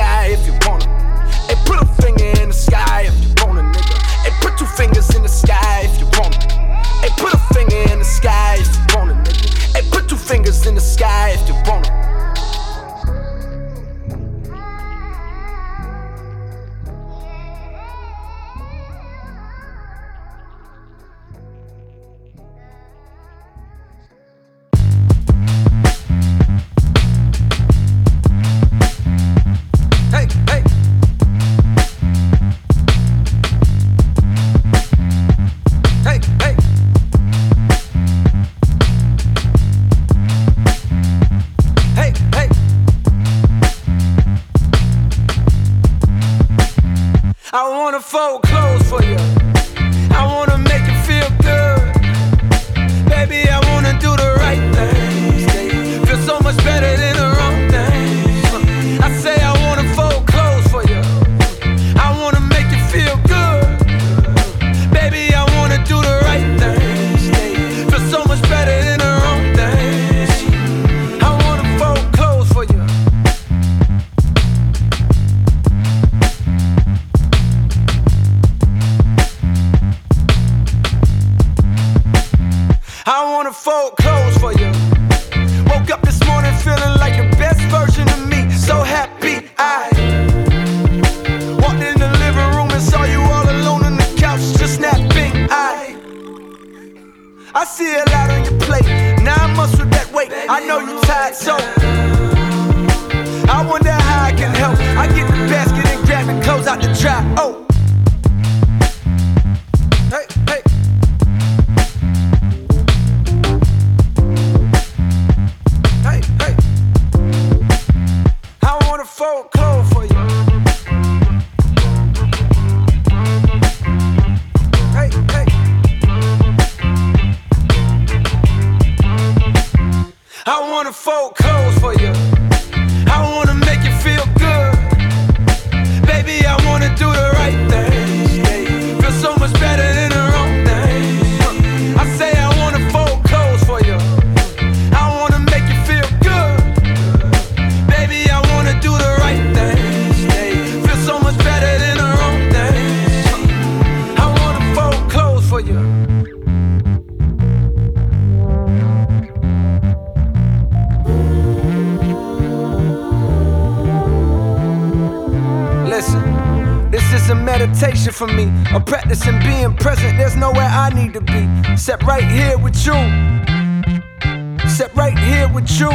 with you.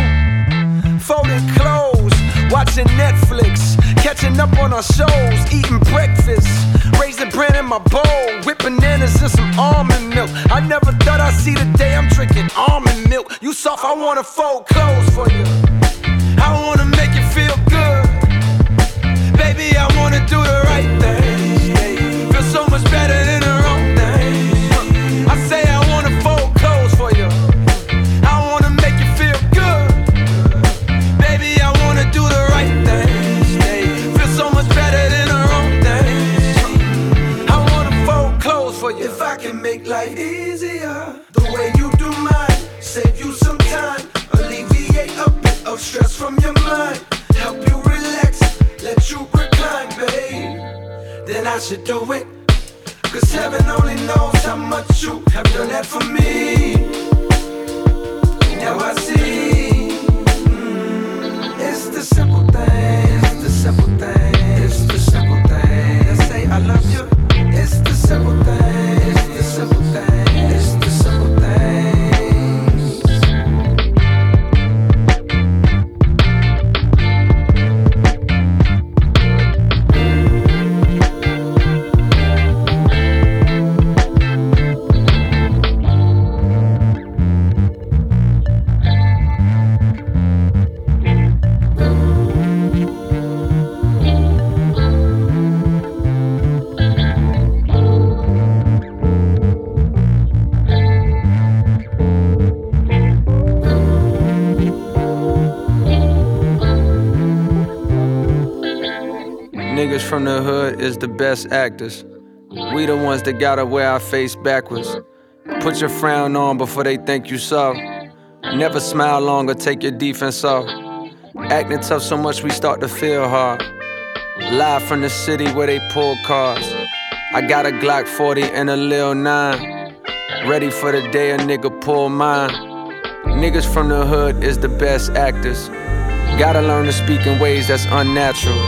Folding clothes, watching Netflix, catching up on our shows, eating breakfast, raising bread in my bowl, whipping bananas and some almond milk. I never thought I'd see the day I'm drinking almond milk. You soft, I wanna fold clothes for you. I wanna Cause heaven only knows how much you have done that for me. Now I see. Mm, it's the simple things, the simple things. Is the best actors. We the ones that gotta wear our face backwards. Put your frown on before they think you soft. Never smile long or take your defense off. Acting tough so much we start to feel hard. Live from the city where they pull cars. I got a Glock 40 and a Lil 9. Ready for the day a nigga pull mine. Niggas from the hood is the best actors. Gotta learn to speak in ways that's unnatural.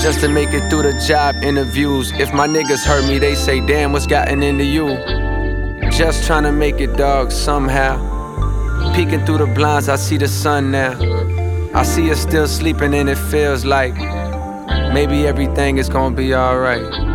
Just to make it through the job interviews. If my niggas hurt me, they say, damn, what's gotten into you? Just trying to make it, dog, somehow. Peeking through the blinds, I see the sun now. I see her still sleeping, and it feels like maybe everything is gonna be alright.